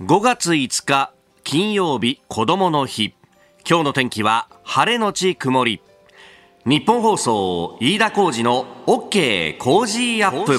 5月5日金曜日子供の日。今日の天気は晴れのち曇り。ニッポン放送飯田浩司の OK Cozy up。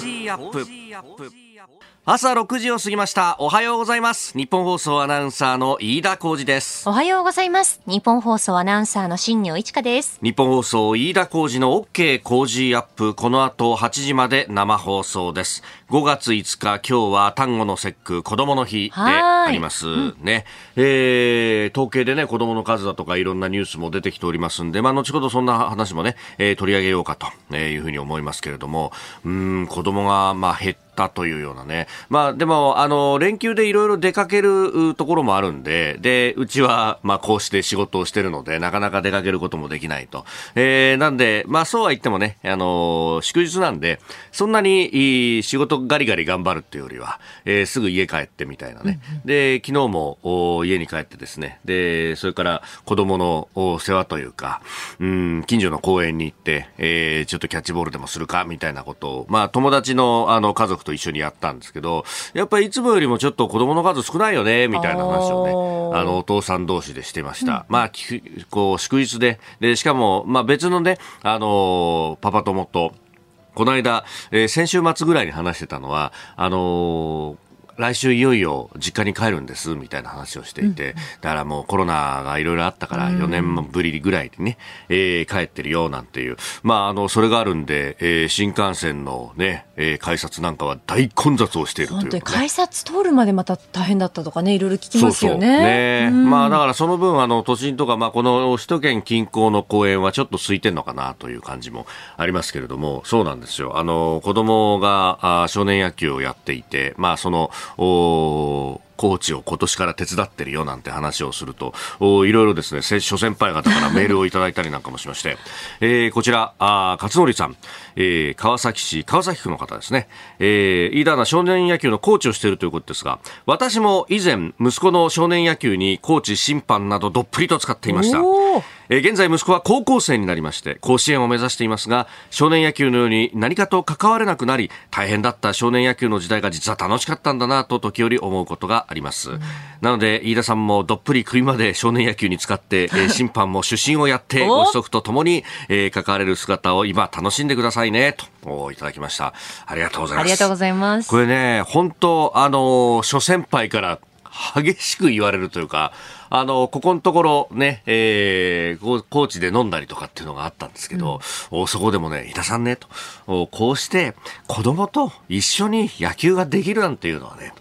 朝6時を過ぎました。おはようございます。ニッポン放送アナウンサーの飯田浩司です。おはようございます。ニッポン放送アナウンサーの新行市佳です。ニッポン放送飯田浩司の OK Cozy up。この後8時まで生放送です。5月5日今日は単語の節句子供の日でありますね、うん、えー、統計でね子供の数だとかいろんなニュースも出てきておりますんでまあ後ほどそんな話もね、えー、取り上げようかというふうに思いますけれどもうん子供がまあ減ったというようなね。まあでも、あの、連休でいろいろ出かけるところもあるんで、で、うちは、まあこうして仕事をしてるので、なかなか出かけることもできないと。えー、なんで、まあそうは言ってもね、あの、祝日なんで、そんなに仕事ガリガリ頑張るっていうよりは、えー、すぐ家帰ってみたいなね。で、昨日も家に帰ってですね、で、それから子供の世話というか、うん、近所の公園に行って、えー、ちょっとキャッチボールでもするかみたいなことを、まあ友達のあの家族と一緒にやったんですけど、やっぱりいつもよりもちょっと子供の数少ないよね、みたいな話をね、あの、お父さん同士でしてました。うん、まあ、こう、祝日で、で、しかも、まあ別のね、あの、パパ友と、この間、えー、先週末ぐらいに話してたのは、あのー来週いよいよ実家に帰るんですみたいな話をしていて、うん、だからもうコロナがいろいろあったから4年ぶりぐらいにね、えー、帰ってるよなんていう、まああの、それがあるんで、えー、新幹線のね、えー、改札なんかは大混雑をしているという、ね、本当に改札通るまでまた大変だったとかね、いろいろ聞きますよね。そうそう。ね、うん、まあだからその分あの都心とか、まあこの首都圏近郊の公園はちょっと空いてるのかなという感じもありますけれども、そうなんですよ。あの、子供があ少年野球をやっていて、まあその、おコーチを今年から手伝ってるよなんて話をすると、いろいろですね、諸先輩方からメールをいただいたりなんかもしまして、えー、こちら、あ勝則さん、えー、川崎市、川崎区の方ですね、えー、飯田アナ少年野球のコーチをしているということですが、私も以前、息子の少年野球にコーチ、審判などどっぷりと使っていました。えー、現在息子は高校生になりまして、甲子園を目指していますが、少年野球のように何かと関われなくなり、大変だった少年野球の時代が実は楽しかったんだなと時折思うことがあります。うん、なので、飯田さんもどっぷり首まで少年野球に使って、えー、審判も主審をやって、ご子息と共に、えー、関われる姿を今楽しんでくださいね、といただきました。ありがとうございます。ありがとうございます。これね、本当あの諸先輩から激しく言われるというか、あの、ここのところね、えー、高知で飲んだりとかっていうのがあったんですけど、うん、そこでもね、井田さんね、と、こうして子供と一緒に野球ができるなんていうのはね、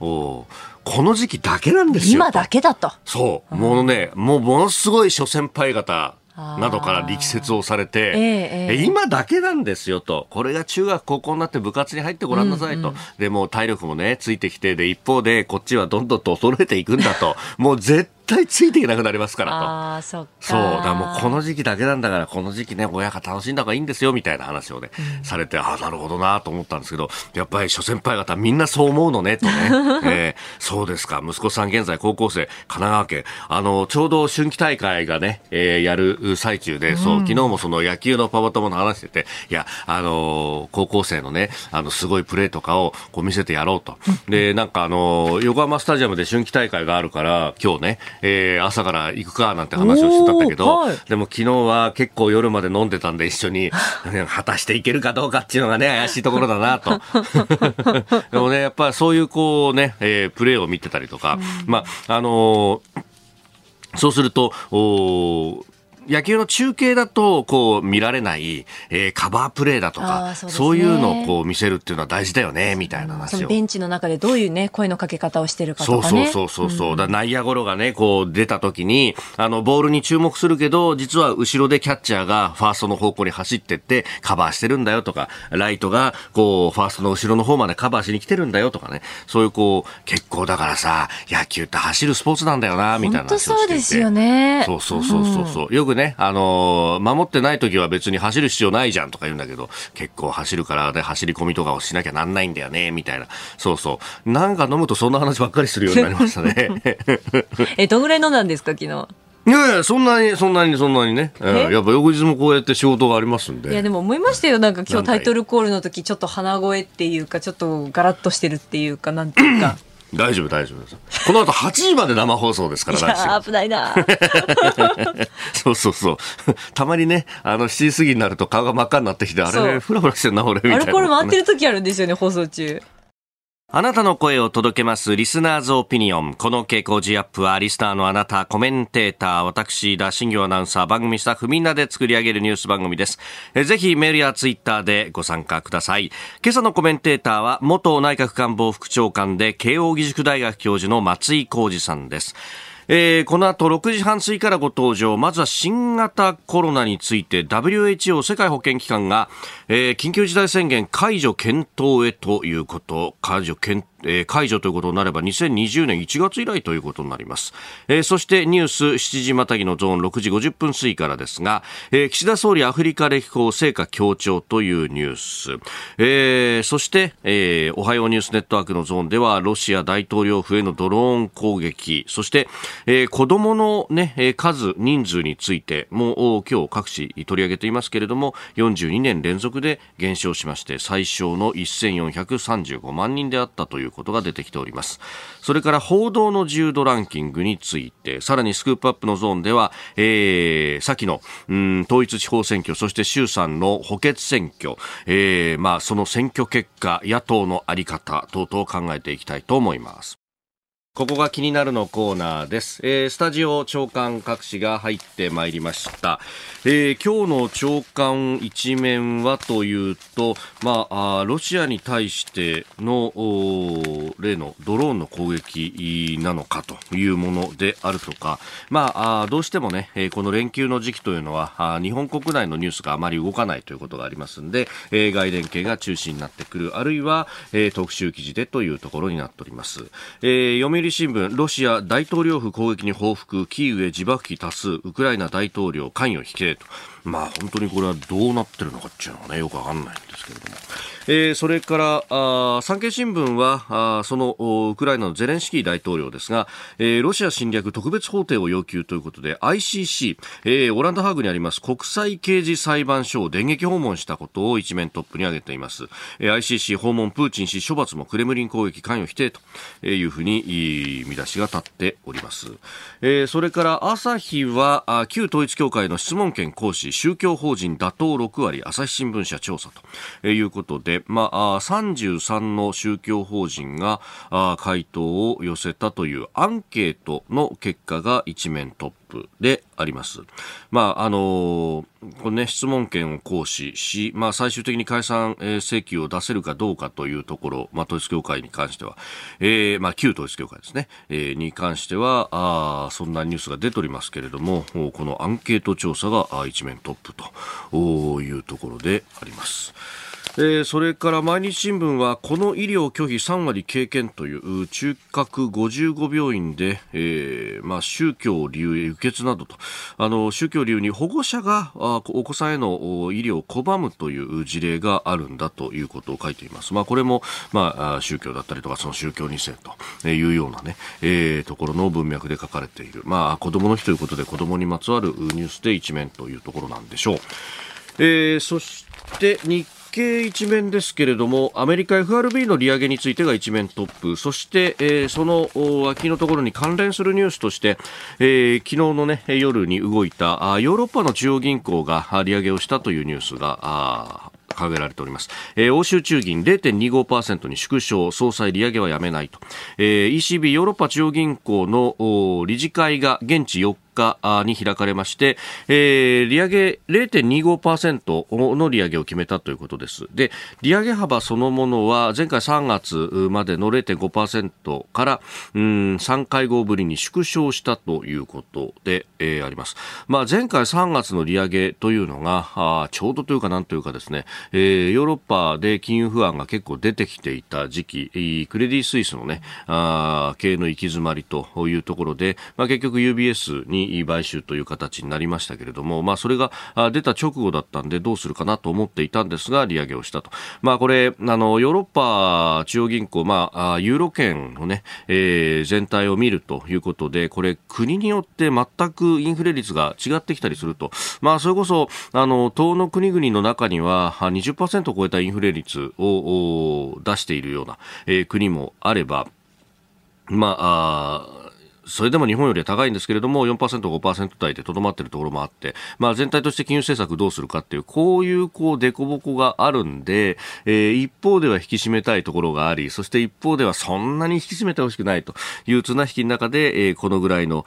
おこの時期だけなんですよ。今だけだと。そう。もうね、もうものすごい諸先輩方などから力説をされて、えー、今だけなんですよと、これが中学、高校になって部活に入ってごらんなさいと、うんうん、でも体力もね、ついてきて、で一方でこっちはどんどんと衰えていくんだと、もう絶対ついていけなくなりますからと。あそそう。だもうこの時期だけなんだから、この時期ね、親が楽しんだ方がいいんですよ、みたいな話をね、うん、されて、ああ、なるほどなと思ったんですけど、やっぱり諸先輩方みんなそう思うのね、とね。えー、そうですか。息子さん現在高校生、神奈川県。あの、ちょうど春季大会がね、えー、やる最中で、そう、昨日もその野球のパパ友の話してて、いや、あのー、高校生のね、あの、すごいプレーとかをこう見せてやろうと。で、なんかあの横浜スタジアムで春季大会があるから、今日ね、えー、朝から行くかなんて話をしてたんだけど、はい、でも昨日は結構夜まで飲んでたんで一緒に、果たしていけるかどうかっていうのがね、怪しいところだなと。でもね、やっぱりそういうこうね、えー、プレーを見てたりとか、まあ、あのーそうすると、お野球の中継だとこう見られない、えー、カバープレーだとかそう、ね,、いうのをこう見せるっていうのは大事だよねみたいな話を。ベンチの中でどういうね声のかけ方をしてるかとか、ね、そうそうそうそう、う。ん、だ内野ゴロがねこう出た時にあのボールに注目するけど実は後ろでキャッチャーがファーストの方向に走ってってカバーしてるんだよとかライトがこうファーストの後ろの方までカバーしに来てるんだよとかね。そういうこう結構だからさ野球って走るスポーツなんだよなみたいな話をしていてそうですよね。そうそうそうそうそう、うん、よくねあの守ってない時は別に走る必要ないじゃんとか言うんだけど、結構走るからで走り込みとかをしなきゃなんないんだよね、みたいな。そうそう。なんか飲むとそんな話ばっかりするようになりましたね。え、どんぐらい飲んだんですか、昨日？いやいや、そんなに、そんなに、そんなにね。やっぱ翌日もこうやって仕事がありますんで。いや、でも思いましたよ。なんか今日タイトルコールの時、ちょっと鼻声っていうか、ちょっとガラッとしてるっていうか、なんていうか。大丈夫、大丈夫です。この後8時まで生放送ですから、いや危ないな。そうそうそう。たまにね、あの、7時過ぎになると顔が真っ赤になってきて、あれ、ふらふらしてんな、俺、みたいな、あれこれ回ってる時あるんですよね、放送中。あなたの声を届けますリスナーズオピニオン。この傾向 G アップはリスナーのあなた、コメンテーター、私、田新行アナウンサー、番組スタッフみんなで作り上げるニュース番組です。えぜひメールやツイッターでご参加ください。今朝のコメンテーターは元内閣官房副長官で慶応義塾大学教授の松井浩二さんです。えー、この後6時半過ぎからご登場。まずは新型コロナについて WHO 世界保健機関が、えー、緊急事態宣言解除検討へということ、解除検えー、解除ということになれば2020年1月以来ということになります、えー、そしてニュース7時またぎのゾーン6時50分過ぎからですが、えー、岸田総理アフリカ歴訪成果強調というニュース、えー、そして、えー、おはようニュースネットワークのゾーンではロシア大統領府へのドローン攻撃。そして、えー、子供の、ね、数人数についてもう今日各紙取り上げていますけれども42年連続で減少しまして最小の1435万人であったといういうことが出てきております。それから報道の自由度ランキングについてさらにスクープアップのゾーンでは、えー、先のうん統一地方選挙そして衆参の補欠選挙、えーまあ、その選挙結果野党の在り方等々考えていきたいと思います。ここが気になるのコーナーです。えー、スタジオ長官各紙が入ってまいりました。えー、今日の長官一面はというと、まあ、あロシアに対しての例のドローンの攻撃なのかというものであるとか、まあ、あどうしてもね、えー、この連休の時期というのはあ日本国内のニュースがあまり動かないということがありますので、えー、外電系が中心になってくる、あるいは、えー、特集記事でというところになっております。えー、読売新聞ロシア大統領府攻撃に報復キーウへ自爆機多数ウクライナ大統領関与否定と。まあ本当にこれはどうなってるのかっていうのはねよくわかんないんですけれども。えー、それからあ産経新聞はあそのウクライナのゼレンスキー大統領ですが、えー、ロシア侵略特別法廷を要求ということで ICC、えー、オランダハーグにあります国際刑事裁判所を電撃訪問したことを一面トップに挙げています、えー、ICC 訪問プーチン氏処罰もクレムリン攻撃関与否定というふうに見出しが立っております、えー、それから朝日は旧統一教会の質問権行使宗教法人打倒6割朝日新聞社調査ということでまあ、33の宗教法人が回答を寄せたというアンケートの結果が一面トップであります。まあ、あのこれね、質問権を行使し、まあ、最終的に解散、え請求を出せるかどうかというところ、まあ、統一教会に関しては、えー、まあ、旧統一教会ですね、えー、に関しては、あそんなニュースが出ておりますけれども、このアンケート調査が一面トップというところであります。えー、それから毎日新聞はこの医療拒否3割経験という中核55病院で、えーまあ、宗教理由へ輸血などとあの宗教理由に保護者があお子さんへの医療を拒むという事例があるんだということを書いています。まあ、これも、まあ、宗教だったりとかその宗教2世というようなね、えー、ところの文脈で書かれている、まあ、子供の日ということで子供にまつわるニュースで一面というところなんでしょう。えー、そして日経一面ですけれどもアメリカ FRB の利上げについてが一面トップ。そして、えー、その脇のところに関連するニュースとして、えー、昨日の、ね、夜に動いたあヨーロッパの中央銀行が利上げをしたというニュースが掲げられております、えー、欧州中銀0.25%に縮小。総裁利上げはやめないと、えー、ECB ヨーロッパ中央銀行の理事会が現地4日に開かれまして、えー、利上げ0.25%の利上げを決めたということです。で、利上げ幅そのものは前回3月までの0.5%からうん3会合ぶりに縮小したということで、えー、あります。まあ、前回3月の利上げというのがあちょうどというかなんというかですね、えー、ヨーロッパで金融不安が結構出てきていた時期、クレディ・スイスのね、あ経営の行き詰まりというところで、まあ、結局 UBS に買収という形になりましたけれども、まあ、それが出た直後だったんでどうするかなと思っていたんですが利上げをしたと、まあ、これあのヨーロッパ中央銀行、まあ、ユーロ圏のね、えー、全体を見るということでこれ国によって全くインフレ率が違ってきたりすると、まあ、それこそあの東の国々の中には20%を超えたインフレ率を出しているような、えー、国もあればま、あそれでも日本よりは高いんですけれども、4%、5%台でとどまっているところもあって、まあ、全体として金融政策どうするかっていう、こういうこう凸凹があるんで、えー、一方では引き締めたいところがあり、そして一方ではそんなに引き締めてほしくないという綱引きの中で、えー、このぐらいの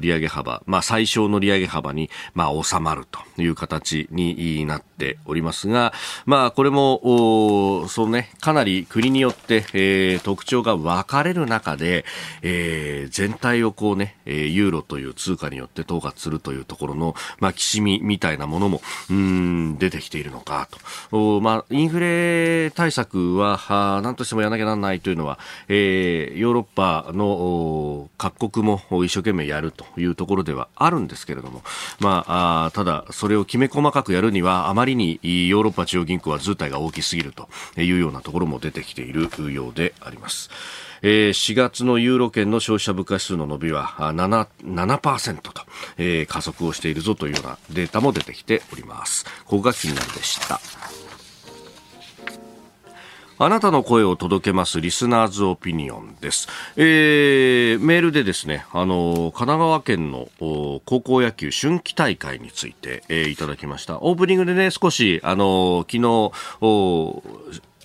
利上げ幅、まあ、最小の利上げ幅に、まあ、収まるという形になっておりますが、まあ、これも、そうね、かなり国によって、えー、特徴が分かれる中で、えー、全体をこうね、えユーロという通貨によって統括するというところの、まあ、きしみみたいなものも、うん、出てきているのかと。まあ、インフレ対策は、は何としてもやらなきゃならないというのは、えー、ヨーロッパの各国も一生懸命やるというところではあるんですけれども、まあ、あただ、それをきめ細かくやるには、あまりにヨーロッパ中央銀行は図体が大きすぎるというようなところも出てきているようであります。えー、4月のユーロ圏の消費者物価指数の伸びは 7%, 7と、えー、加速をしているぞというようなデータも出てきております。ここが気になるでした。あなたの声を届けますリスナーズオピニオンです。えー、メールでですね、あの、神奈川県の高校野球春季大会について、えー、いただきました。オープニングでね、少し、あの、昨日、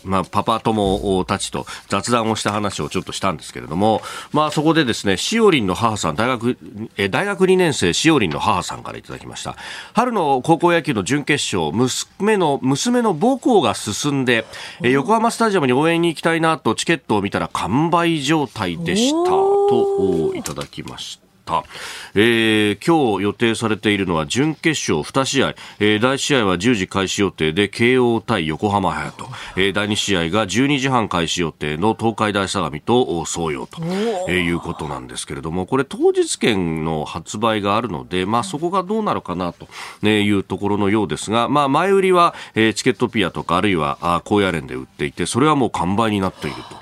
まあ、パパ友たちと雑談をした話をちょっとしたんですけれども、まあ、そこでですね、しおりんの母さん、大学、え大学2年生しおりんの母さんからいただきました。春の高校野球の準決勝、娘の、娘の母校が進んで、え横浜スタジアムに応援に行きたいなとチケットを見たら完売状態でした、といただきました。。えー、今日予定されているのは準決勝2試合、えー、第1試合は10時開始予定で慶応対横浜隼人、えー、第2試合が12時半開始予定の東海大相模と総陽と、えー、いうことなんですけれどもこれ当日券の発売があるので、まあ、そこがどうなるかなと、ね、いうところのようですが、まあ、前売りは、えー、チケットピアとかあるいはあ高野連で売っていてそれはもう完売になっていると。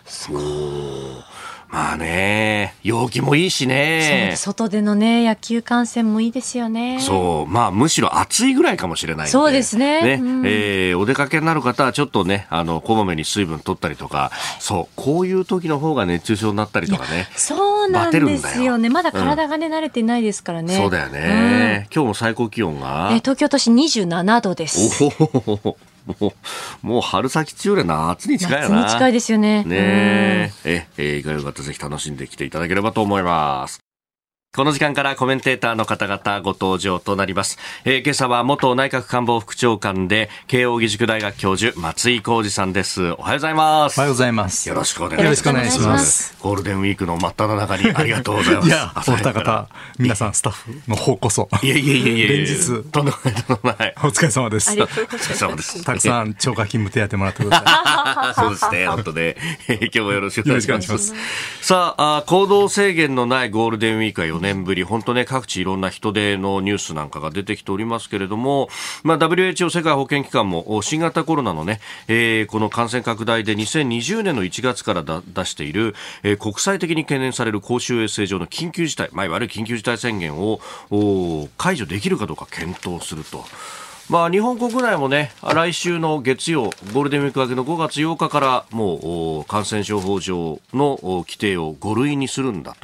まあね、陽気もいいしね。外でのね、野球観戦もいいですよね。そう。まあ、むしろ暑いぐらいかもしれないそうですね。ね、うん、えー、お出かけになる方はちょっとね、あの、こまめに水分取ったりとか、そう、こういう時の方が熱中症になったりとかね。そうなんですよね。まだ体がね、うん、慣れてないですからね。そうだよね。うん、今日も最高気温が。え東京都心27度です。おお。もう、もう春先中より夏に近いよな。夏に近いですよね。ねえ、え、え、いかがよかったぜひ楽しんできていただければと思います。この時間からコメンテーターの方々ご登場となります。えー、今朝は元内閣官房副長官で慶應義塾大学教授松井浩二さんです。おはようございます。おはようございます。よろしくお願いします。ゴールデンウィークの真っ只中にありがとうございます。いや、お二方、皆さんスタッフの方こそ。いやいやいやいや連日。とんでもないとんでもない。お疲れ様です。お疲れ様です。たくさん超過勤務手当もらってください。そうですね、本当ね。今日もよろしくお願いします。さあ、行動制限のないゴールデンウィークは4年ぶり、本当ね、各地いろんな人出のニュースなんかが出てきておりますけれども、まあ、WHO 世界保健機関も新型コロナのね、えー、この感染拡大で2020年の1月から出している、えー、国際的に懸念される公衆衛生上の緊急事態、まあ、いわゆる緊急事態宣言を解除できるかどうか検討すると。まあ、日本国内もね、来週の月曜、ゴールデンウィーク明けの5月8日からもう感染症法上の規定を5類にするんだ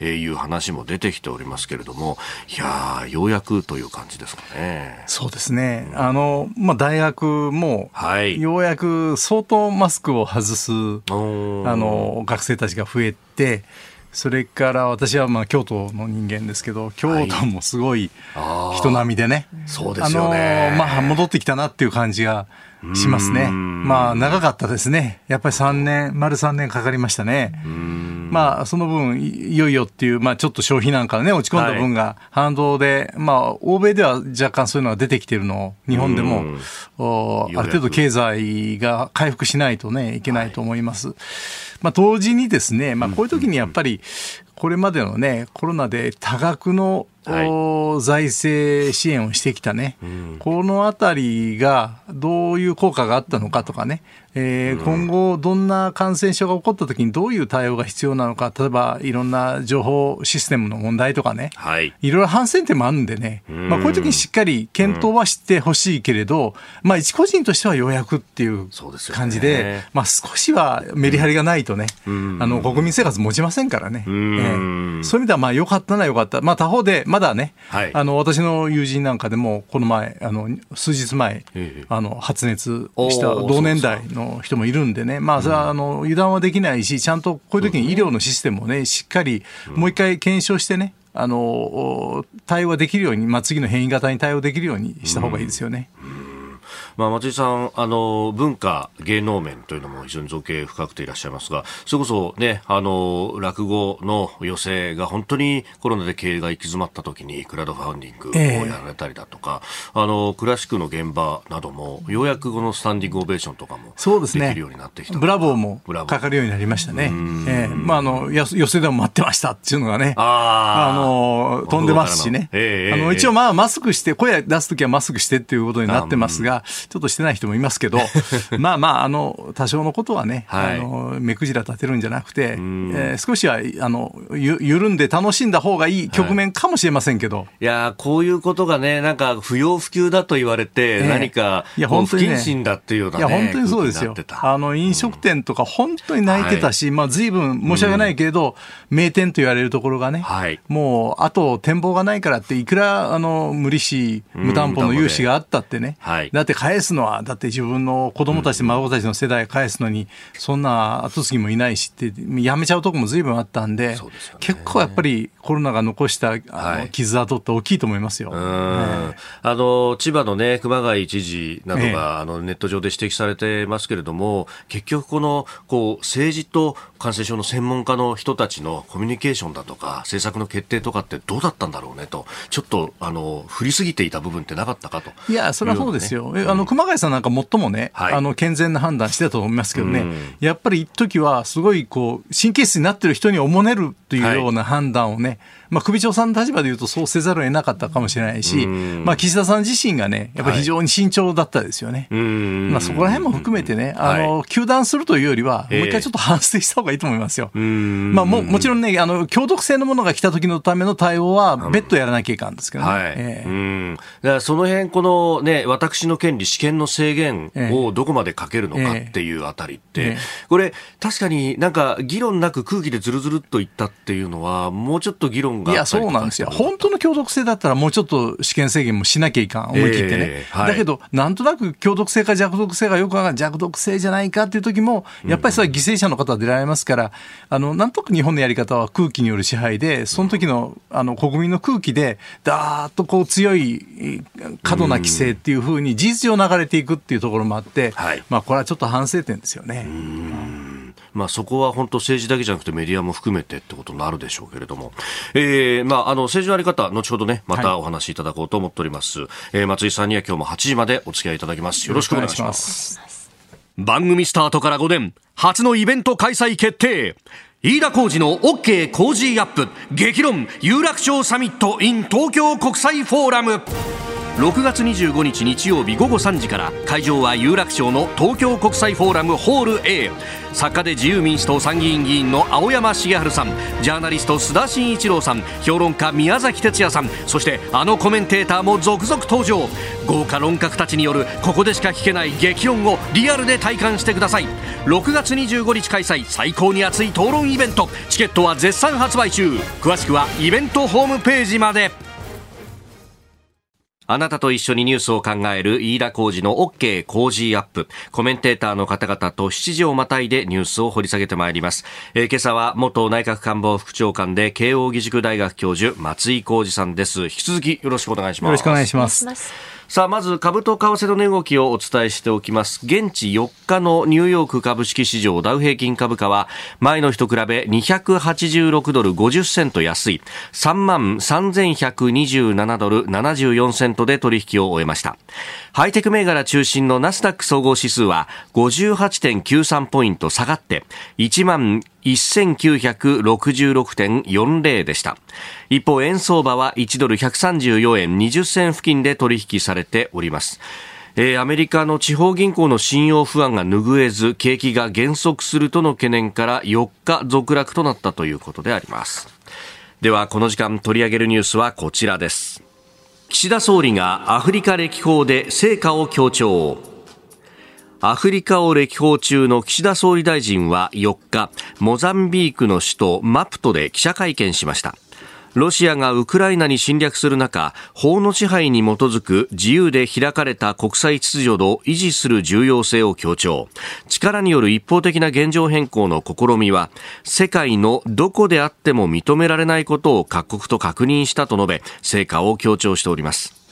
という話も出てきておりますけれども、いやようやくという感じですかね。そうですね。あの、まあ、大学も、はい、ようやく相当マスクを外す、あの、学生たちが増えて、それから私はまあ京都の人間ですけど京都もすごい人並みでね、はい、そうですよね、あのまあ、戻ってきたなっていう感じがしますね。まあ長かったですね。やっぱり3年、丸3年かかりましたね。まあその分、いよいよっていう、まあちょっと消費なんかね、落ち込んだ分が反動で、はい、まあ欧米では若干そういうのが出てきてるのを、日本でも、ある程度経済が回復しないとね、いけないと思います。はい、まあ同時にですね、まあこういう時にやっぱり、これまでのね、コロナで多額のはい、財政支援をしてきたね、うん、このあたりがどういう効果があったのかとかね、えー、今後、どんな感染症が起こったときにどういう対応が必要なのか、例えばいろんな情報システムの問題とかね、はい、いろいろ反省点もあるんでね、まあ、こういう時にしっかり検討はしてほしいけれど、まあ、一個人としてはようやくっていう感じで、でね、まあ、少しはメリハリがないとね、あの国民生活持ちませんからね、えー、そういう意味ではまあ良かったな良かった、まあ、他方でまだね、はい、あの私の友人なんかでも、この前、あの数日前、あの発熱した同年代のの人もいるんでね、まあ、それはあの油断はできないし、ちゃんとこういう時に医療のシステムをね、しっかりもう一回検証してね、あの対応はできるように、まあ、次の変異型に対応できるようにした方がいいですよね。うんまあ、松井さんあの文化芸能面というのも非常に造形深くていらっしゃいますがそれこそ、ね、あの落語の寄席が本当にコロナで経営が行き詰まった時にクラウドファンディングをやられたりだとか、えー、あのクラシックの現場などもようやくこのスタンディングオベーションとかもできるようになってきた、ね、ブラボーもかかるようになりましたね、えーまあ、あの寄席でも待ってましたっていうのがねあの飛んでますしね、えー、あの一応まあマスクして声出す時はマスクしてっていうことになってますがちょっとしてない人もいますけど、まあまあ、あの、多少のことはね、はい、あの目くじら立てるんじゃなくて、えー、少しは、あの、ゆ緩んで楽しんだ方がいい局面かもしれませんけど。はい、いやこういうことがね、なんか不要不急だと言われて、えー、何か、いや、本当に、ね、不謹慎だっていうような、ね、いや、本当にそうですよ。あの、飲食店とか本当に泣いてたし、うん、まあ、随分申し訳ないけれど、うん、名店と言われるところがね、はい、もう、あと展望がないからって、いくら、あの、無利子、無担保の融資があったってね、はい、だって返すのは、だって自分の子供たち、孫たちの世代返すのに、そんな後継ぎもいないしって、やめちゃうとこもずいぶんあったんで、でね、結構やっぱりコロナが残したあの傷跡って大きいと思いますよ。あの千葉のね、熊谷知事などが、あのネット上で指摘されてますけれども、結局このこう政治と感染症の専門家の人たちのコミュニケーションだとか、政策の決定とかってどうだったんだろうねと、ちょっとあの振りすぎていた部分ってなかったかと。いや、それはそうですよ、あの熊谷さんなんか最もね、はい、あの健全な判断してたと思いますけどね、うん、やっぱり一時はすごいこう神経質になってる人におもねるというような判断をね、はいまあ、首長さんの立場でいうとそうせざるを得なかったかもしれないし、まあ、岸田さん自身がね、やっぱり非常に慎重だったですよね。はい、まあ、そこら辺も含めてね、あの、糾弾するというよりは、もう一回ちょっと反省した方がいいと思いますよ。まあ、も、もちろんね、あの、強毒性のものが来た時のための対応は、別途やらなきゃいかんですけどね。はい。えー、だからその辺、このね、私の権利、試験の制限をどこまでかけるのかっていうあたりって、えーえ。ー、これ、確かになんか議論なく空気でずるずるっといったっていうのは、もうちょっと議論がいや、そうなんですよ。本当の強毒性だったらもうちょっと試験制限もしなきゃいかん、思い切ってね。えーはい、だけど、なんとなく強毒性か弱毒性がよくわからない、弱毒性じゃないかっていう時も、やっぱりそれは犠牲者の方は出られますから、あの、なんとなく日本のやり方は空気による支配で、その時の、あの、国民の空気で、だーっとこう強い過度な規制っていうふうに事実上流れていくっていうところもあって、はい、まあこれはちょっと反省点ですよね。まあ、そこは本当政治だけじゃなくてメディアも含めてってことになるでしょうけれども、えーまあ、あの政治のあり方後ほどねまたお話しいただこうと思っております、はい、えー、松井さんには今日も8時までお付き合いいただきます。よろしくお願いします。番組スタートから5年初のイベント開催決定。飯田浩二の OK 工事アップ。激論有楽町サミット in 東京国際フォーラム6月25日日曜日午後3時から会場は有楽町の東京国際フォーラムホール A 作家で自由民主党参議院議員の青山茂春さんジャーナリスト須田慎一郎さん評論家宮崎哲也さんそしてあのコメンテーターも続々登場。豪華論客たちによるここでしか聞けない激論をリアルで体感してください。6月25日開催最高に熱い討論イベント。チケットは絶賛発売中。詳しくはイベントホームページまで。あなたと一緒にニュースを考える飯田浩二の OK 工事アップ。コメンテーターの方々と7時をまたいでニュースを掘り下げてまいります。えー、今朝は元内閣官房副長官で慶応義塾大学教授松井浩二さんです。引き続きよろしくお願いします。よろしくお願いします。さあ、まず株と為替の値動きをお伝えしておきます。現地4日のニューヨーク株式市場ダウ平均株価は前の日と比べ286ドル50セント安い3万3127ドル74セントで取引を終えました。ハイテク銘柄中心のナスダック総合指数は58.93ポイント下がって1万1966.40でした。一方、円相場は1ドル134円20銭付近で取引されております。えー、アメリカの地方銀行の信用不安が拭えず景気が減速するとの懸念から4日続落となったということでありますではこの時間取り上げるニュースはこちらです岸田総理がアフリカ歴訪で成果を強調アフリカを歴訪中の岸田総理大臣は4日モザンビークの首都マプトで記者会見しましたロシアがウクライナに侵略する中、法の支配に基づく自由で開かれた国際秩序を維持する重要性を強調。力による一方的な現状変更の試みは、世界のどこであっても認められないことを各国と確認したと述べ、成果を強調しております。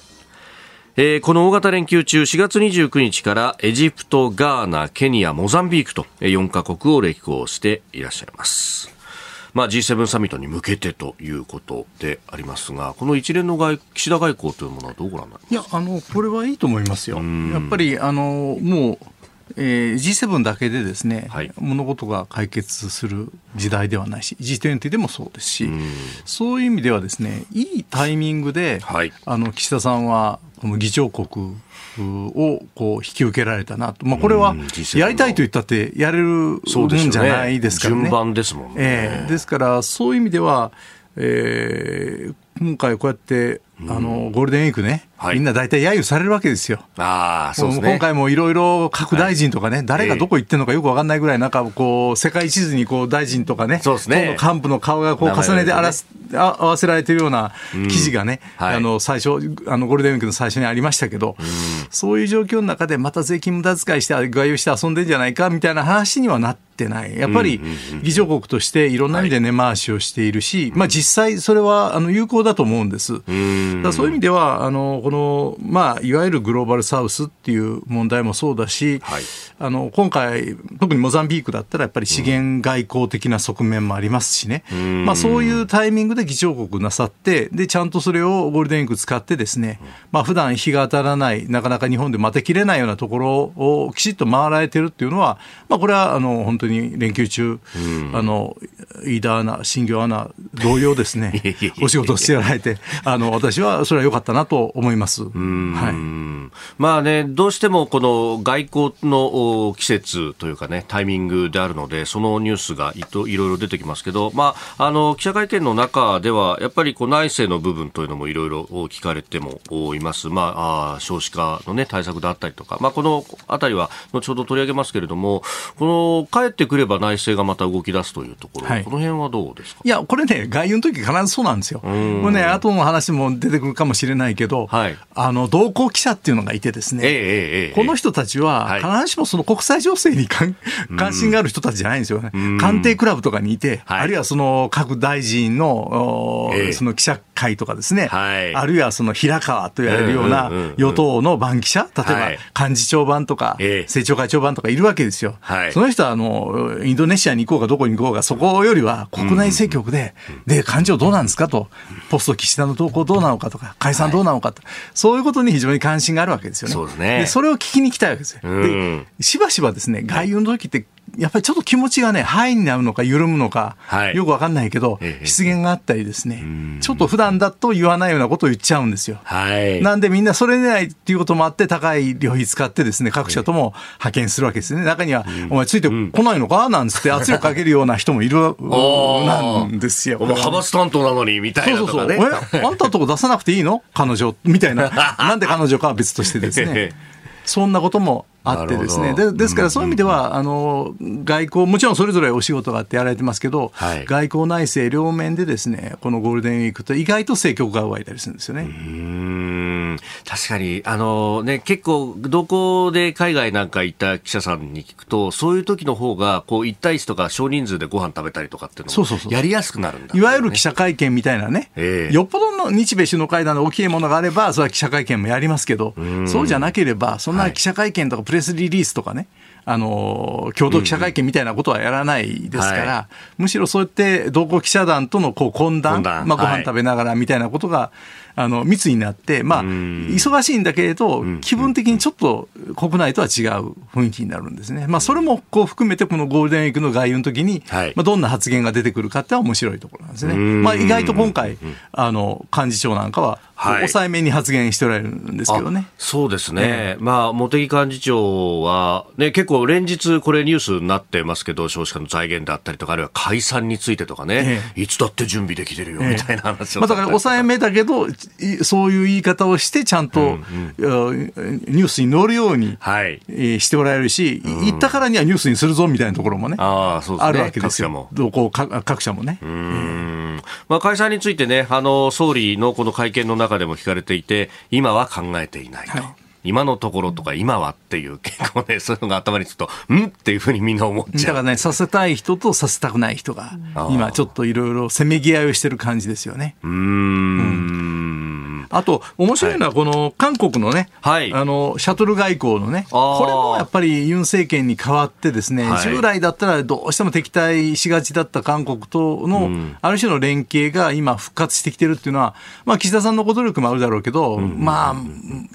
えー、この大型連休中4月29日からエジプト、ガーナ、ケニア、モザンビークと4カ国を歴訪していらっしゃいます。まあ、G7 サミットに向けてということでありますが、この一連の外岸田外交というものはどうご覧になりますか？いやあの、これはいいと思いますよ。やっぱりあのもうえー、G7 だけでですね、はい、物事が解決する時代ではないし G20 でもそうですし、うそういう意味ではですねいいタイミングで、はい、あの岸田さんは議長国をこう引き受けられたなと、まあ、これはやりたいと言ったってやれるもんじゃないですからね。順番ですもんね、えー、ですからそういう意味では、えー、今回こうやってあのゴールデンウィークね、はい、みんな大体揶揄されるわけですよ。あそう、ね、今回もいろいろ各大臣とかね、はい、誰がどこ行ってるのかよく分かんないぐらい、なんかこう、世界地図にこう大臣とかね、そうですね幹部の顔がこう重ねてあらす、ね、合わせられてるような記事がね、うんはい、あの最初あの、ゴールデンウィークの最初にありましたけど、うん、そういう状況の中で、また税金無駄遣いして、外遊して遊んでんじゃないかみたいな話にはなって。ない、やっぱり議長国としていろんな意味で根回しをしているし、まあ、実際、それはあの有効だと思うんです。だそういう意味ではあのこの、まあ、いわゆるグローバルサウスっていう問題もそうだし、はい、あの今回、特にモザンビークだったらやっぱり資源外交的な側面もありますしね、まあ、そういうタイミングで議長国なさってでちゃんとそれをゴールデンウィーク使ってですね、まあ普段日が当たらないなかなか日本で待てきれないようなところをきちっと回られてるっていうのは、まあ、これはあの本当に連休中、あの飯田アナ、新業アナ同様ですね。お仕事してられてあの私はそれは良かったなと思います。はい、まあね、どうしてもこの外交の季節というかね、タイミングであるので、そのニュースがいろいろ出てきますけど、まあ、あの、記者会見の中では、やっぱりこう内政の部分というのもいろいろ聞かれてもいます。まあ、あ少子化のね、対策であったりとか、まあ、このあたりは後ほど取り上げますけれども、この、帰ってくれば内政がまた動き出すというところ、はい、この辺はどうですか？いや、これね、外遊の時必ずそうなんですよ。これね、後の話も出てくるかもしれないけど、はい、あの、同行記者っていうのがいてですね、えー、この人たちは、必ずしもその国際情勢に関心がある人たちじゃないんですよね。官邸クラブとかにいて、はい、あるいはその各大臣の、えー、その記者会とかですね、はい、あるいはその平川と言われるような与党の番記者、例えば幹事長版とか、政調会長版とかいるわけですよ。その人はあのインドネシアに行こうがどこに行こうが、そこよりは国内政局で、で、幹事長どうなんですかと、ポスト岸田の動向どうなのかとか、解散どうなのかと、そういうことに非常に関心があるわけですよね。そうですね。それを聞きに来たいわけですよ。で、しばしばですね、外遊の時ってやっぱりちょっと気持ちがね、範囲になるのか緩むのか、はい、よくわかんないけど、失言があったりですね、ちょっと普段だと言わないようなことを言っちゃうんですよ。はい、なんでみんなそれないっていうこともあって、高い旅費使ってですね、各社とも派遣するわけですね。中には、お前ついてこないのか？なんつって圧力かけるような人もいる なんですよ。派閥担当なのにみたいな、ね、そうそうそう。え、あんたのとこ出さなくていいの？彼女？みたいな。なんで彼女かは別としてですね。そんなこともあってですね。でですからそういう意味では、あの外交もちろんそれぞれお仕事があってやられてますけど、はい、外交内政両面でですねこのゴールデンウィークと意外と政局が動いたりするんですよね。うん。確かにあの、ね、結構どこで海外なんか行った記者さんに聞くとそういう時の方がこう1対1とか少人数でご飯食べたりとかっていうのもやりやすくなるんだ、ね、いわゆる記者会見みたいなね、えー、よっぽどの日米首脳会談の大きいものがあればそれは記者会見もやりますけどそうじゃなければそんな記者会見とかプレスリリースとかね、あの共同記者会見みたいなことはやらないですから、うんはい、むしろそうやって同行記者団とのこう懇談、まあ、ご飯食べながらみたいなことがあの密になって、まあ、忙しいんだけれど、気分的にちょっと国内とは違う雰囲気になるんですね。まあ、それもこう含めて、このゴールデンウィークの外遊の時に、はい、まあ、どんな発言が出てくるかっては面白いところなんですね。まあ、意外と今回、あの、幹事長なんかは、はい、抑えめに発言しておられるんですけどね。そうですね。まあ、茂木幹事長は、ね、結構連日これニュースになってますけど、少子化の財源だったりとか、あるいは解散についてとかね、ええ、いつだって準備できてるよみたいな話を、まあ、だから抑えめだけど、そういう言い方をして、ちゃんと、うんうん、ニュースに乗るように、はい、しておられるし、うん、言ったからにはニュースにするぞみたいなところもね、あそうですね。あるわけですよ。各社も。各社もね。うんまあ、解散についてね、あの、総理のこの会見の中でも聞かれていて、今は考えていないと。はい今のところとか今はっていう結構ね、そういうのが頭につくと、んっていうふうにみんな思っちゃう。だからね、させたい人とさせたくない人が、今ちょっといろいろせめぎ合いをしてる感じですよね。うん。あと、面白いのは、この韓国のね、はい、あの、シャトル外交のね、これもやっぱりユン政権に代わってですね、はい、従来だったらどうしても敵対しがちだった韓国との、ある種の連携が今復活してきてるっていうのは、まあ、岸田さんのご努力もあるだろうけど、まあ、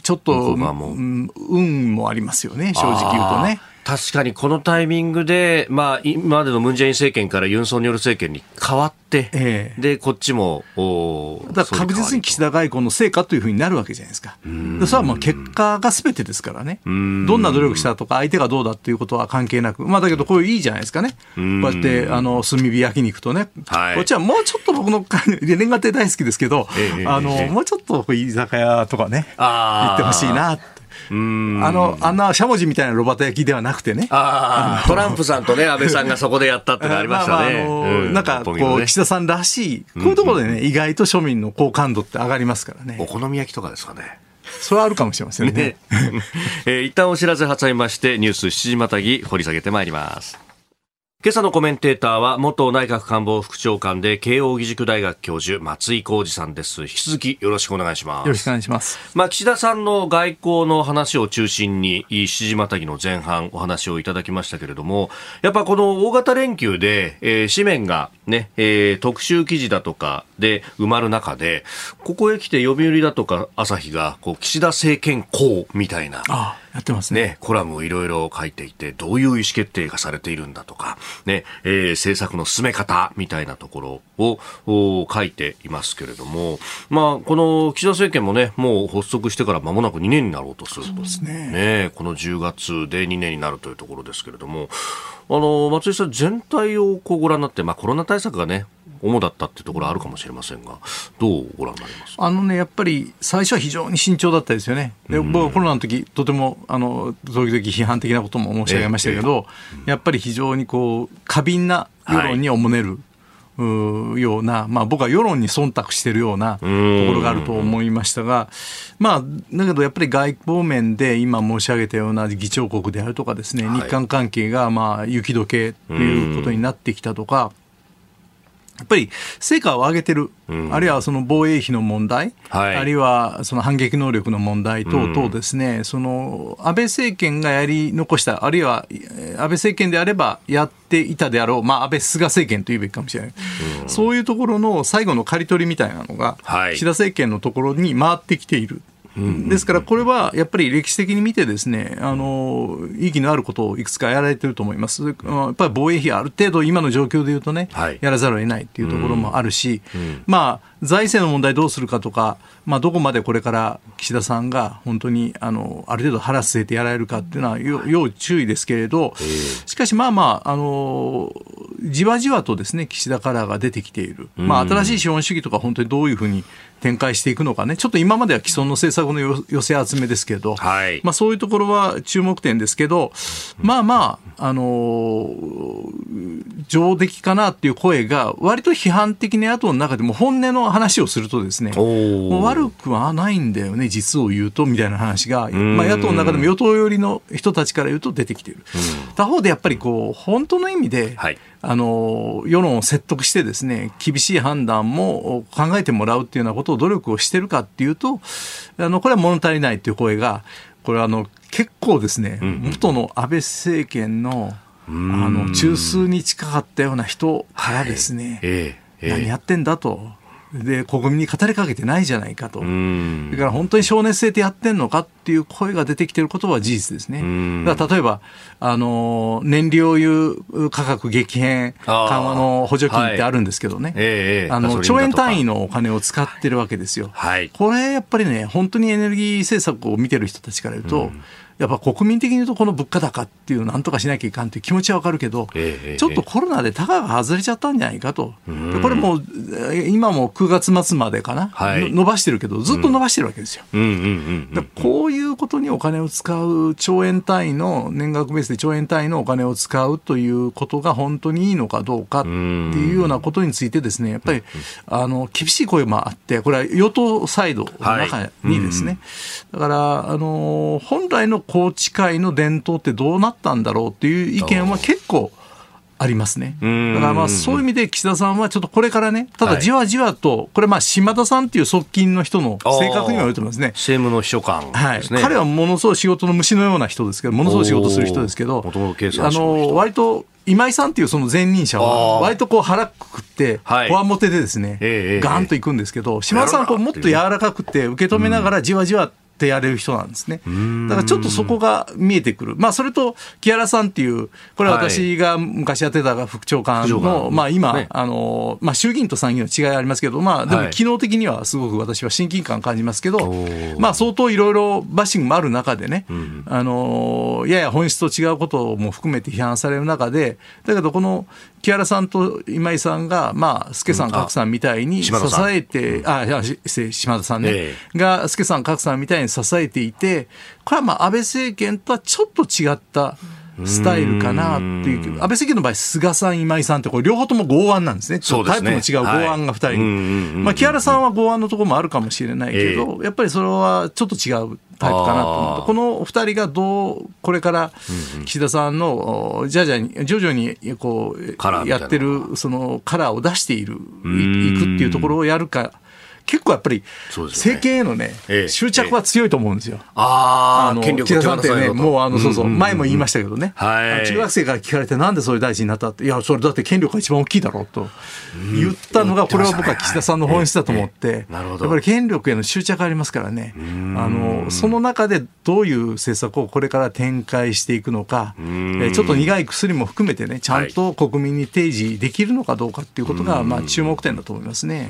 ちょっと、も、うん、運もありますよね、正直言うとね。確かにこのタイミングで、まあ、今までのムン・ジェイン政権からユン・ソンニョル政権に変わって、ええ、でこっちもおだ確実に岸田外交の成果というふうになるわけじゃないですか、それはもう結果がすべてですからね、どんな努力したとか、相手がどうだっていうことは関係なく、まあ、だけど、こういういいじゃないですかね、こうやってあの炭火焼肉とね、はい、こっちはもうちょっと僕の、年賀亭大好きですけど、え、あのもうちょっと居酒屋とかね、行ってほしいなって。あの、あんなしゃもじみたいなロバタ焼きではなくてね。トランプさんとね、安倍さんがそこでやったってのありましたね。なんか、こう、岸田さんらしい、こういうところでね、意外と庶民の好感度って上がりますからね。お好み焼きとかですかね。それはあるかもしれませんね。ね えー、一旦お知らせ挟みまして、ニュース7時またぎ掘り下げてまいります。今朝のコメンテーターは元内閣官房副長官で慶應義塾大学教授松井浩二さんです。引き続きよろしくお願いします。よろしくお願いします。まあ岸田さんの外交の話を中心に七時またぎの前半お話をいただきましたけれどもやっぱこの大型連休で、えー、紙面がね、えー、特集記事だとかで埋まる中でここへ来て読売だとか朝日がこう岸田政権公みたいなああやってますね。ねコラムをいろいろ書いていて、どういう意思決定がされているんだとか、ね、えー、政策の進め方みたいなところを書いていますけれども、まあ、この岸田政権もね、もう発足してから間もなく2年になろうとすると。ですね。ね、この10月で2年になるというところですけれども、あの、松井さん全体をこうご覧になって、まあコロナ対策がね、主だったっていうところあるかもしれませんが、どうご覧になります？あのね、やっぱり最初は非常に慎重だったですよね、で僕はコロナの時とてもあの時々批判的なことも申し上げましたけど、ええやっぱり非常にこう過敏な世論におもねる。はいような、まあ、僕は世論に忖度しているようなところがあると思いましたが、まあ、だけどやっぱり外交面で今申し上げたような議長国であるとかですね、日韓関係がまあ雪解けということになってきたとか、やっぱり成果を上げてる、うん、あるいはその防衛費の問題、はい、あるいはその反撃能力の問題等々ですね、うん、その安倍政権がやり残した、あるいは安倍政権であればやっていたであろう、まあ、安倍・菅政権というべきかもしれない、うん、そういうところの最後の刈り取りみたいなのが、はい、岸田政権のところに回ってきている。ですから、これはやっぱり歴史的に見て、ですねあの意義のあることをいくつかやられてると思います、やっぱり防衛費、ある程度、今の状況でいうとね、はい、やらざるを得ないっていうところもあるし、うん、まあ、財政の問題どうするかとか、まあ、どこまでこれから岸田さんが本当にあのある程度腹据えてやられるかっていうのは要注意ですけれど、しかしまあまあ、あのじわじわとですね岸田カラーが出てきている、まあ、新しい資本主義とか本当にどういうふうに展開していくのかね、ちょっと今までは既存の政策の寄せ集めですけど、はい、まあ、そういうところは注目点ですけど、まあまあ、あのー、上出来かなっていう声が、割と批判的な野党の中でも本音の話をするとですね、悪くはないんだよね、実を言うとみたいな話が、まあ、野党の中でも与党寄りの人たちから言うと出てきている。他方でやっぱりこう、本当の意味で、はい。あの世論を説得してですね厳しい判断も考えてもらうっていうようなことを努力をしてるかっていうとあのこれは物足りないっていう声がこれはあの結構ですね、元の安倍政権のあの中枢に近かったような人からですね、はい。えーえー、何やってんだと。で国民に語りかけてないじゃないかと、だから本当に情熱性でやってんのかっていう声が出てきてることは事実ですね。だから例えば、あの燃料油価格激変緩和の補助金ってあるんですけどね、はい。えー、あの兆円単位のお金を使ってるわけですよ。はい、これやっぱりね、本当にエネルギー政策を見てる人たちから言うと、うんやっぱ国民的に言うとこの物価高っていうのなんとかしなきゃいかんという気持ちはわかるけど、えー、ちょっとコロナでタガが外れちゃったんじゃないかと、これもう今も9月末までかな、はい、伸ばしてるけどずっと伸ばしてるわけですよ。こういうことにお金を使う兆円単位の年額ベースで兆円単位のお金を使うということが本当にいいのかどうかっていうようなことについてですねやっぱりあの厳しい声もあってこれは与党サイドの中にですね、はい、だからあの本来の宏池会の伝統ってどうなったんだろうっていう意見は結構ありますね。だからまあそういう意味で岸田さんはちょっとこれからね、ただじわじわと、これまあ島田さんっていう側近の人の性格には言われてますね。政務の秘書官、ね、はい。彼はものすごい仕事の虫のような人ですけど、ものすごい仕事する人ですけど、あの、割と今井さんっていうその前任者は、割とこう腹くって、こわもてでですね、ガンといくんですけど、島田さんはこうもっと柔らかくて受け止めながらじわじわってやれる人なんですね。だからちょっとそこが見えてくる。まあそれと木原さんっていう、これは私が昔やってた副長官の、はい、まあ今、ね、あの、まあ衆議院と参議院の違いありますけど、まあでも機能的にはすごく私は親近感感じますけど、まあ相当いろいろバッシングもある中でね、うん、あの、やや本質と違うことも含めて批判される中で、だけどこの木原さんと今井さんが、まあ、助さん、賀来さんみたいに支えて、あ、いや、島田さんね、えー、が、助さん、賀来さんみたいに支えていて、これはまあ、安倍政権とはちょっと違った、スタイルかなっていう、安倍政権の場合、菅さん、今井さんって、これ、両方とも剛腕なんですね、そうですね。タイプの違う剛腕が2人、はい、まあ、木原さんは剛腕のところもあるかもしれないけど、えー、やっぱりそれはちょっと違うタイプかなと思って、この2人がどう、これから岸田さんの、じゃじゃに、徐々にこうやってる、そのカラーを出している、いくっていうところをやるか。結構やっぱり政権へのね、執着は強いと思うんですよ。ああ、権力岸田さんってね、もうあの、そうそう、前も言いましたけどね、中学生から聞かれて、なんでそれ大臣になったって、いや、それだって権力が一番大きいだろうと。言ったのが、これは僕は岸田さんの本質だと思って、やっぱり権力への執着ありますからね、あの、その中でどういう政策をこれから展開していくのか、ちょっと苦い薬も含めてね、ちゃんと国民に提示できるのかどうかっていうことが、まあ、注目点だと思いますね。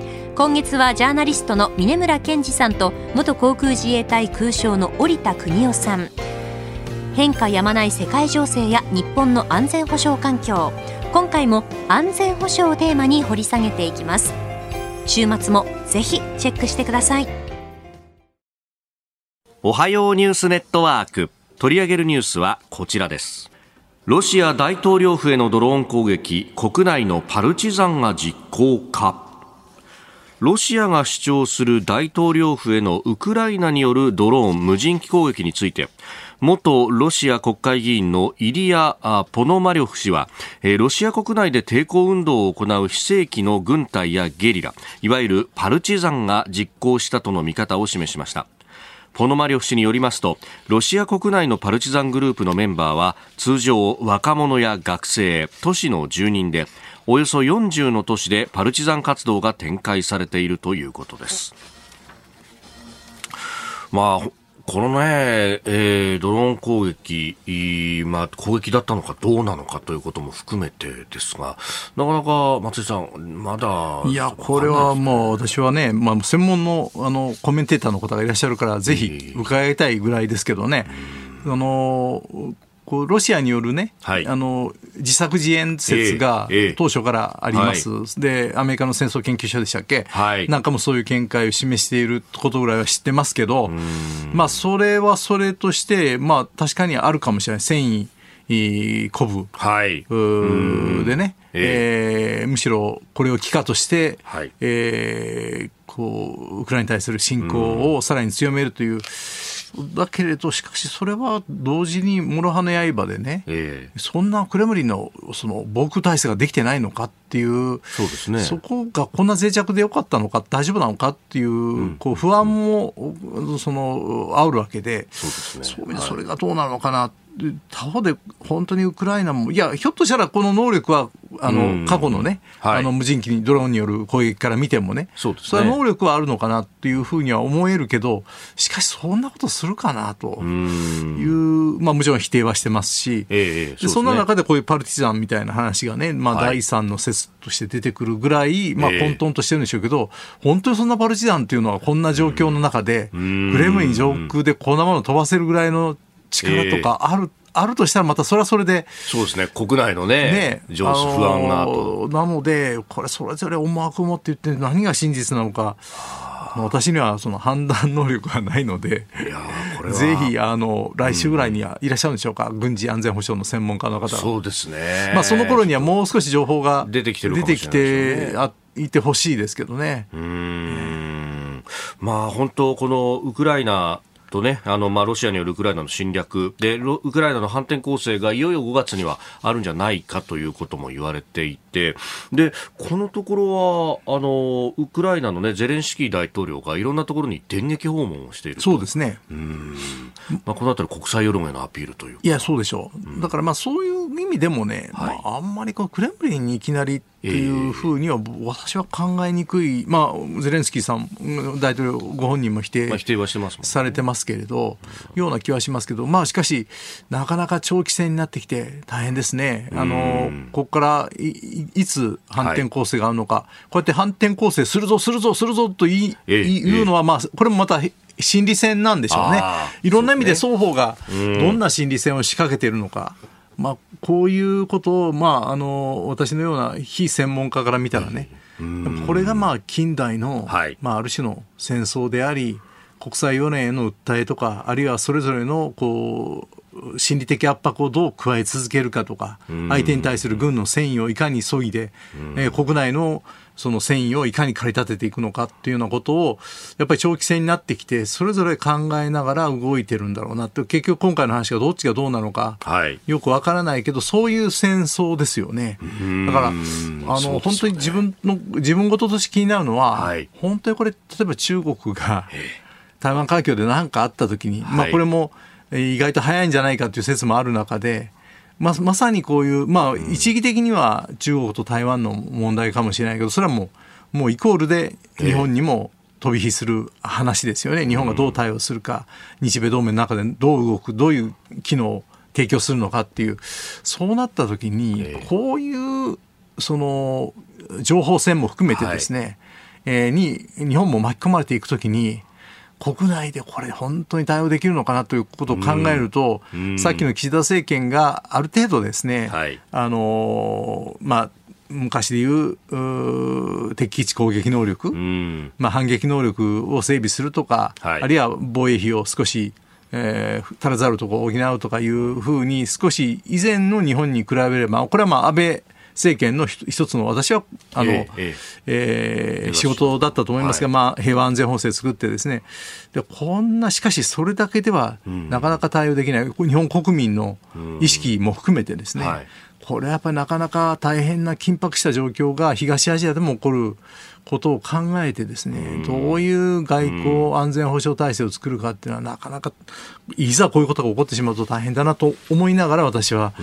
今月はジャーナリストの峯村健司さんと元航空自衛隊空将の織田邦男さん。変化やまない世界情勢や日本の安全保障環境。今回も安全保障をテーマに掘り下げていきます。週末もぜひチェックしてください。おはようニュースネットワーク。取り上げるニュースはこちらです。ロシア大統領府へのドローン攻撃国内のパルチザンが実行かロシアが主張する大統領府へのウクライナによるドローン無人機攻撃について元ロシア国会議員のイリア・ポノマリョフ氏はロシア国内で抵抗運動を行う非正規の軍隊やゲリラいわゆるパルチザンが実行したとの見方を示しました。ポノマリョフ氏によりますとロシア国内のパルチザングループのメンバーは通常若者や学生都市の住人でおよそ40の都市でパルチザン活動が展開されているということです。まあこのね、えー、ドローン攻撃、まあ、攻撃だったのかどうなのかということも含めてですが、なかなか松井さん、まだいや、これはもう私はね、まあ、専門のあのコメンテーターの方がいらっしゃるから、ぜひ伺いたいぐらいですけどね。あのこうロシアによるね、はい、あの自作自演説が当初からあります、えーえー、でアメリカの戦争研究所でしたっけ、はい、なんかもそういう見解を示していることぐらいは知ってますけど、まあ、それはそれとして、まあ、確かにあるかもしれない、戦意鼓舞、はい、でね、えー、えー、むしろこれを機化として、はい、えー、こうウクライナに対する侵攻をさらに強めるという。だけれどしかしそれは同時に諸刃の刃でね、えー、そんなクレムリンのその防空体制ができてないのかっていうそうです、ね、そこがこんな脆弱でよかったのか大丈夫なのかっていううん、こう不安もその煽るわけでそうです、ね、そういう意味でそれがどうなのかな他方で本当にウクライナも、いや、ひょっとしたらこの能力は、あの、過去のね、はい、あの無人機にドローンによる攻撃から見てもね、そうですね。能力はあるのかなっていうふうには思えるけど、しかしそんなことするかなという、まあもちろん否定はしてますし、えそ、ね、そんな中でこういうパルティザンみたいな話がね、まあ第三の説として出てくるぐらい、まあ混沌としてるんでしょうけど、本当にそんなパルティザンっていうのはこんな状況の中で、グレムリン上空でこんなものを飛ばせるぐらいの力とかある、あるとしたらまたそれはそれで。そうですね。国内のね、ね上司不安がと。なので、これそれぞれ思惑を持って言って何が真実なのか。私にはその判断能力がないので、ぜひあの来週ぐらいにはいらっしゃるんでしょうか、うん、軍事安全保障の専門家の方。そうですね、まあ、その頃にはもう少し情報が出てきてる出てきてあいてほしいですけどね。うん。まあ本当このウクライナとね、あの、まあ、ロシアによるウクライナの侵略で、ウクライナの反転攻勢がいよいよ5月にはあるんじゃないかということも言われていて、で、このところは、あの、ウクライナのね、ゼレンスキー大統領がいろんなところに電撃訪問をしているそうですね。うん。まあ、このあたり国際世論へのアピールといういや、そうでしょう。うん、だからまあ、そういう意味でもね、はい、まあ、あんまりこのクレムリンにいきなりっていうふうには私は考えにくい、まあ、ゼレンスキーさん、大統領ご本人も否定されてますけれど、ような気はしますけど、まあ、しかし、なかなか長期戦になってきて大変ですね。あの、ここからいいつ反転攻勢があるのか、こうやって反転攻勢するぞ、するぞ、するぞと言い言うのは、まあ、これもまた心理戦なんでしょうね。いろんな意味で双方がどんな心理戦を仕掛けているのか。まあ、こういうことを、まあ、あの私のような非専門家から見たらね、これがまあ近代の、はい、まあ、ある種の戦争であり国際4年への訴えとかあるいはそれぞれのこう心理的圧迫をどう加え続けるかとか相手に対する軍の戦意をいかに削いで、えー、国内のその繊維をいかに駆り立てていくのかっていうようなことを、やっぱり長期戦になってきて、それぞれ考えながら動いてるんだろうなって、結局今回の話がどっちがどうなのか、よくわからないけど、そういう戦争ですよね。だから、あの、本当に自分の、自分事として気になるのは、はい、本当にこれ、例えば中国が、台湾海峡で何かあった時に、まあこれも意外と早いんじゃないかという説もある中で、ままさにこういう、まあ、一義的には中国と台湾の問題かもしれないけど、それはもう、もうイコールで日本にも飛び火する話ですよね。日本がどう対応するか、日米同盟の中でどう動く、どういう機能を提供するのかっていう、そうなった時に、こういう、その、情報戦も含めてですね、はい、えー、に、日本も巻き込まれていくときに、国内でこれ本当に対応できるのかなということを考えると、うん、さっきの岸田政権がある程度ですね、はい、あのまあ昔でいうう敵基地攻撃能力、うん、まあ、反撃能力を整備するとか、はい、あるいは防衛費を少し、えー、足らざるところを補うとかいうふうに少し以前の日本に比べればこれはまあ安倍政権の一つの私はあの、えー、えー、仕事だったと思いますが、はい、まあ、平和安全法制作ってですね。でこんなしかしそれだけではなかなか対応できない、うん、日本国民の意識も含めてですね、はい、これはやっぱりなかなか大変な緊迫した状況が東アジアでも起こることを考えてですね、どういう外交安全保障体制を作るかっていうのはなかなかいざこういうことが起こってしまうと大変だなと思いながら私は、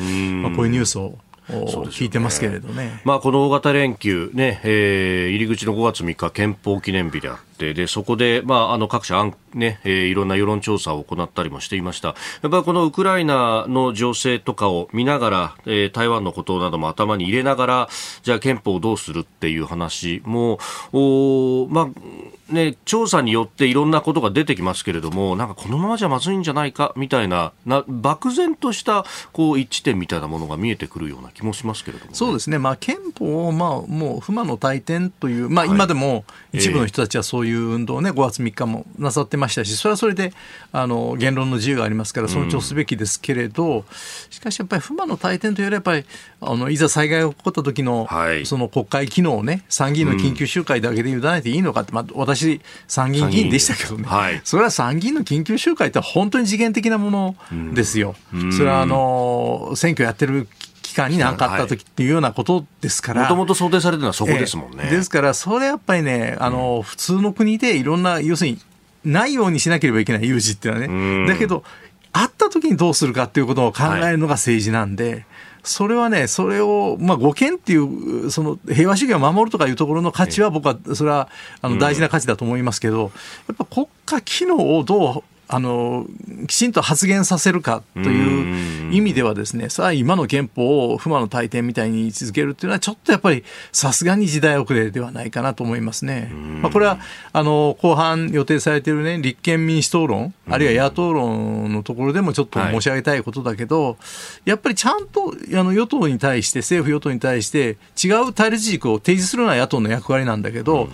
まあ、こういうニュースを聞いてますけれどね。まあ、この大型連休ね、えー、入り口の5月3日憲法記念日であって、で、そこで、まあ、あの、各社ね、えー、いろんな世論調査を行ったりもしていました。やっぱりこのウクライナの情勢とかを見ながら、えー、台湾のことなども頭に入れながら、じゃあ憲法をどうするっていう話も、おまあ、ね、調査によっていろんなことが出てきますけれども、なんかこのままじゃまずいんじゃないかみたいな、な漠然としたこう一致点みたいなものが見えてくるような気もしますけれども、ね、そうですね、まあ、憲法を、まあ、もう不満の大点という、まあ、今でも一部の人たちはそういう運動をね5月3日もなさってましたしそれはそれであの言論の自由がありますから尊重すべきですけれど、うん、しかしやっぱり不満の大点というよりやっぱりあのいざ災害が起こった時の、はい、その国会機能をね参議院の緊急集会だけで委ねていいのかって、まあ、私参議院議員でしたけどね、はい、それは参議院の緊急集会って本当に次元的なものですよ。うん、それはあの選挙やってる期間に何かあった時っていうようなことですから。もともと想定されてるのはそこですもんね。えー、ですから、それやっぱりね、あの、普通の国でいろんな、要するに、ないようにしなければいけない有事っていうのはね。だけど、あった時にどうするかっていうことを考えるのが政治なんで、はいそれはね、それを、まあ、護憲っていう、その平和主義を守るとかいうところの価値は、僕はそれはあの大事な価値だと思いますけど、やっぱ国家機能をどうあのきちんと発言させるかという意味ではですね、さあ今の憲法を不満の大典みたいに位置づけるというのはちょっとやっぱりさすがに時代遅れではないかなと思いますね。まあ、これはあの後半予定されているね立憲民主党論あるいは野党論のところでもちょっと申し上げたいことだけど、はい、やっぱりちゃんとあの与党に対して政府与党に対して違う対立軸を提示するのは野党の役割なんだけど、うん、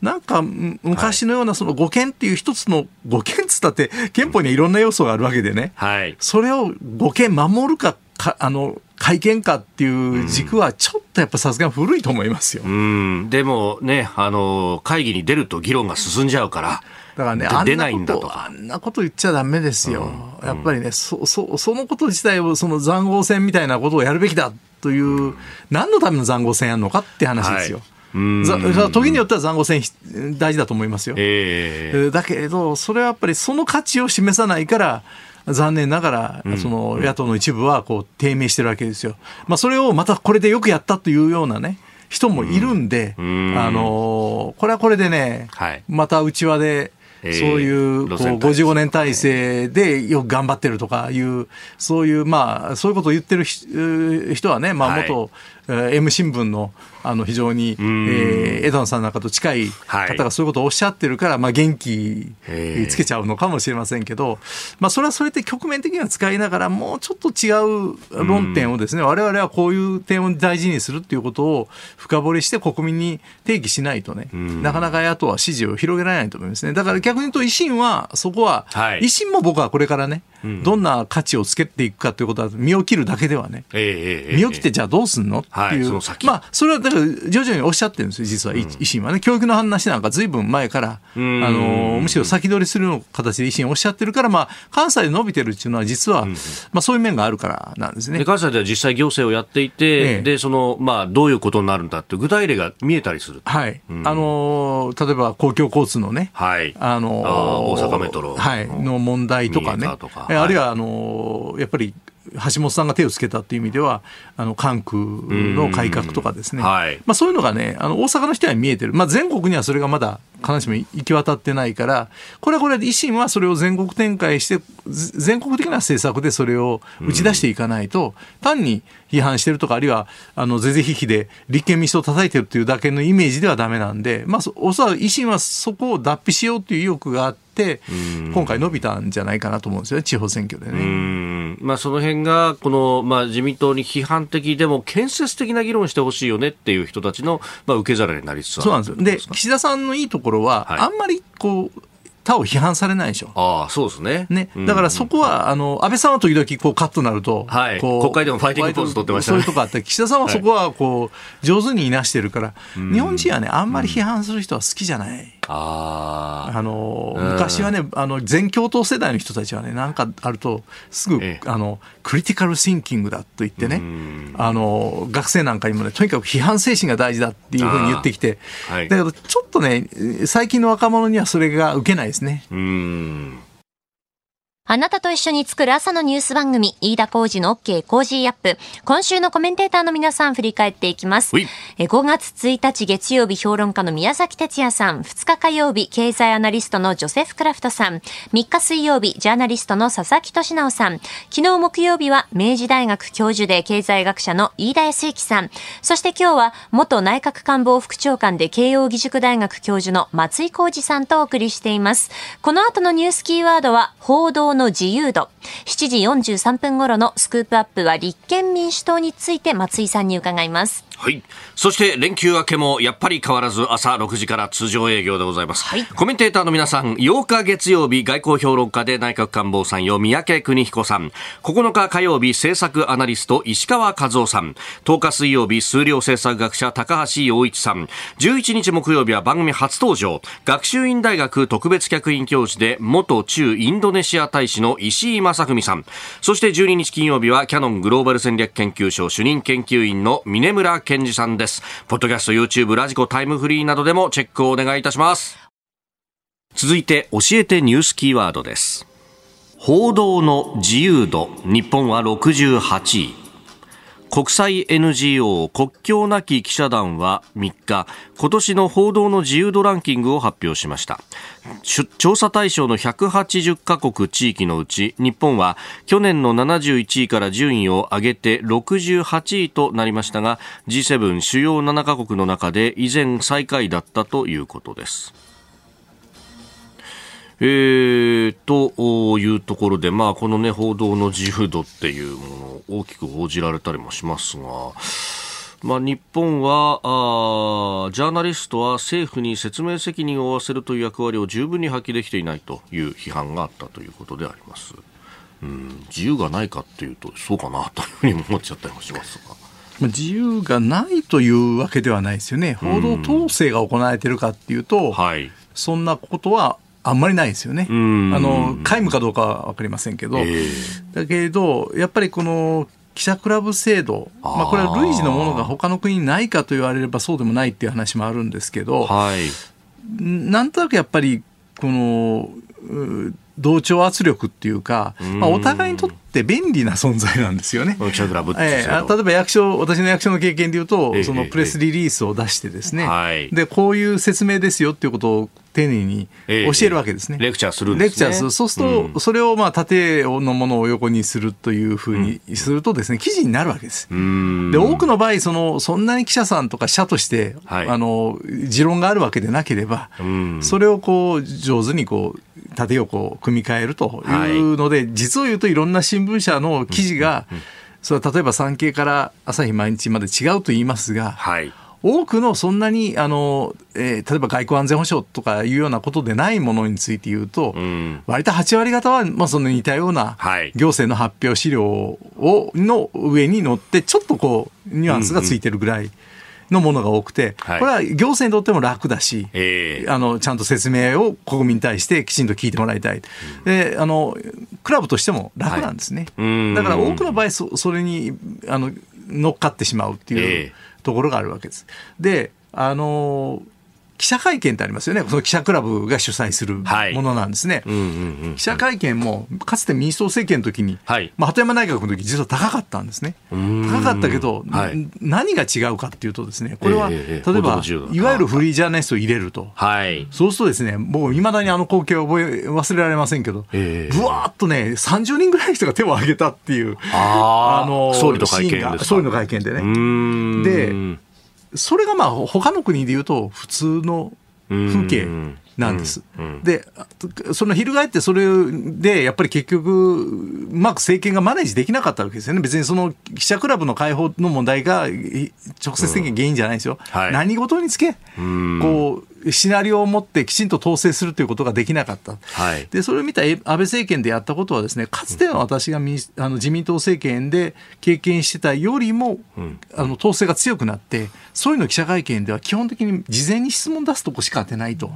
なんか昔のようなその護憲っていう一つの護憲っつったって憲法にはいろんな要素があるわけでね、はい、それを護憲守るかかあの会見かっていう軸はちょっとやっぱさすがに古いと思いますよ。うん、でもね、あの、会議に出ると議論が進んじゃうから。だからね、出ないんだとあんなこと言っちゃだめですよ。うん、やっぱりね、そ、そ、そのこと自体を、その塹壕戦みたいなことをやるべきだという、うん、何のための塹壕戦やるのかって話ですよ。はい時によっては塹壕戦大事だと思いますよ。えー、だけれど、それはやっぱりその価値を示さないから、残念ながら、その野党の一部はこう低迷してるわけですよ。まあ、それをまたこれでよくやったというようなね、人もいるんで、あのこれはこれでね、また内輪で、そういうこう55年体制。でよく頑張ってるとかいう、そういう、まあ、そういうことを言ってる人はね、まあ、元、M 新聞のあの非常に、えー、枝野さんなんかと近い方がそういうことをおっしゃってるから、まあ、元気つけちゃうのかもしれませんけど、まあ、それはそれで局面的には使いながらもうちょっと違う論点をですね我々はこういう点を大事にするっていうことを深掘りして国民に提起しないとねなかなか野党は支持を広げられないと思いますね。だから逆に言うと維新はそこは、はい、維新も僕はこれからねどんな価値をつけていくかということは身を切るだけではね、身を切ってじゃあどうすんのっていう、まあそれはだから徐々におっしゃってるんですよ実は維新はね。教育の話なんかずいぶん前から、あのむしろ先取りするの形で維新おっしゃってるからまあ関西で伸びてるっていうのは実は、まあそういう面があるからなんですね。関西では実際行政をやっていて、でそのまあどういうことになるんだって具体例が見えたりする。はい。あの例えば公共交通のね、はい、あの大阪メトロ、はい、の問題とかね。あるいはあのやっぱり橋本さんが手をつけたっていう意味では、あの関空の改革とかですね、はい、まあ、そういうのがね、あの大阪の人には見えてる、まあ、全国にはそれがまだ必ずしも行き渡ってないから、これはこれで維新はそれを全国展開して、全国的な政策でそれを打ち出していかないと、単に批判してるとか、あるいはあの是々非々で立憲民主党を叩いてるっていうだけのイメージではだめなんで、まあ、おそらく維新はそこを脱皮しようという意欲があって、今回伸びたんじゃないかなと思うんですよね、地方選挙でね。まあ、その辺がこの、まあ、自民党に批判的でも建設的な議論してほしいよねっていう人たちの、まあ、受け皿になりつつそうなんですよ。で岸田さんのいいところは、はい、あんまりこう他を批判されないでしょ。ああ、そうですね。ね。だからそこは、あの、安倍さんは時々こうカットになると、はい。国会でもファイティングポーズ取ってましたね。そういうとこあって、岸田さんはそこはこう、上手にいなしてるから、日本人はね、あんまり批判する人は好きじゃない。ああの昔はねあの全共闘世代の人たちはね何かあるとすぐ、ええ、あのクリティカルシンキングだと言ってねあの学生なんかにもねとにかく批判精神が大事だっていうふうに言ってきて、はい、だけどちょっとね最近の若者にはそれが受けないですね。うんあなたと一緒に作る朝のニュース番組、飯田浩司の OK Cozy up。今週のコメンテーターの皆さん振り返っていきます。え5月1日月曜日評論家の宮崎哲弥さん、2日火曜日経済アナリストのジョセフ・クラフトさん、3日水曜日ジャーナリストの佐々木俊尚さん、昨日木曜日は明治大学教授で経済学者の飯田康之さん、そして今日は元内閣官房副長官で慶應義塾大学教授の松井浩二さんとお送りしています。この後のニュースキーワードは報道の自由度。7時43分頃のスクープアップは立憲民主党について松井さんに伺います。はい。そして連休明けもやっぱり変わらず朝6時から通常営業でございます。はい、コメンテーターの皆さん、8日月曜日外交評論家で内閣官房参与三宅邦彦さん、9日火曜日政策アナリスト石川和夫さん、10日水曜日数量政策学者高橋洋一さん、11日木曜日は番組初登場、学習院大学特別客員教授で元駐インドネシア大使の石井正文さん、そして12日金曜日はキャノングローバル戦略研究所主任研究員の峰村健二さんです。ポッドキャスト、YouTube、ラジコ、タイムフリーなどでもチェックをお願いいたします。続いて、教えてニュースキーワードです。報道の自由度、日本は68位。国際 NGO 国境なき記者団は3日今年の報道の自由度ランキングを発表しました。調査対象の180カ国地域のうち日本は去年の71位から順位を上げて68位となりましたが G7 主要7カ国の中で依然最下位だったということです。えー、というところで、まあ、このね、報道の自由度っていうもの大きく報じられたりもしますが、まあ、日本はあジャーナリストは政府に説明責任を負わせるという役割を十分に発揮できていないという批判があったということであります。うん、自由がないかっていうとそうかなというふうに思っちゃったりもしますが。自由がないというわけではないですよね、報道統制が行われているかっていうと、はい、そんなことはあんまりないですよね。あの皆無かどうかは分かりませんけど、えー、だけれどやっぱりこの記者クラブ制度、まあ、これは類似のものが他の国にないかと言われればそうでもないっていう話もあるんですけど、はい、なんとなくやっぱりこの同調圧力っていうか、まあ、お互いにとって便利な存在なんですよね。えー、例えば役所、私の役所の経験でいうと、そのプレスリリースを出してですね、で、こういう説明ですよっていうことを丁寧に教えるわけですね。レクチャーするんです、ね、レクチャーする。そうすると、それをまあ縦のものを横にするというふうにするとですね、記事になるわけです。で、多くの場合、その、そんなに記者さんとか社として、はい、あの、持論があるわけでなければ、それをこう、上手にこう、縦横組み替えるというので、はい、実を言うといろんな新聞社の記事が、それは例えば産経から朝日毎日まで違うと言いますが、はい、多くのそんなにあの、えー、例えば外交安全保障とかいうようなことでないものについて言うと、うん、割と8割方は、まあ、その似たような行政の発表資料をの上に乗ってちょっとこうニュアンスがついてるぐらい。うんうんのものが多くて、これは行政にとっても楽だし、あのちゃんと説明を国民に対してきちんと聞いてもらいたい、であのクラブとしても楽なんですね、はい、だから多くの場合そ、それにあの乗っかってしまうっていうところがあるわけです。であの記者会見ってありますよね、その記者クラブが主催するものなんですね。記者会見も、かつて民主党政権の時に、はい、まあ、鳩山内閣の時実は高かったんですね。高かったけど、はい、何が違うかっていうとですね、これは、えー、例えば、いわゆるフリージャーナリストを入れると、はい、そうするとですね、僕、いまだにあの光景は覚え忘れられませんけど、えー、ぶわーっとね、30人ぐらいの人が手を挙げたっていう、あの総理の会見総理の会見でね。でそれがまあ他の国でいうと普通の風景。なんです。で、その翻ってそれでやっぱり結局うまく政権がマネージできなかったわけですよね。別にその記者クラブの解放の問題が直接的に原因じゃないですよ。うんはい、何事につけこうシナリオを持ってきちんと統制するということができなかった、はい、でそれを見た安倍政権でやったことはですねかつての私が民あの自民党政権で経験してたよりも、うん、あの統制が強くなって総理の記者会見では基本的に事前に質問出すとこしか当てないと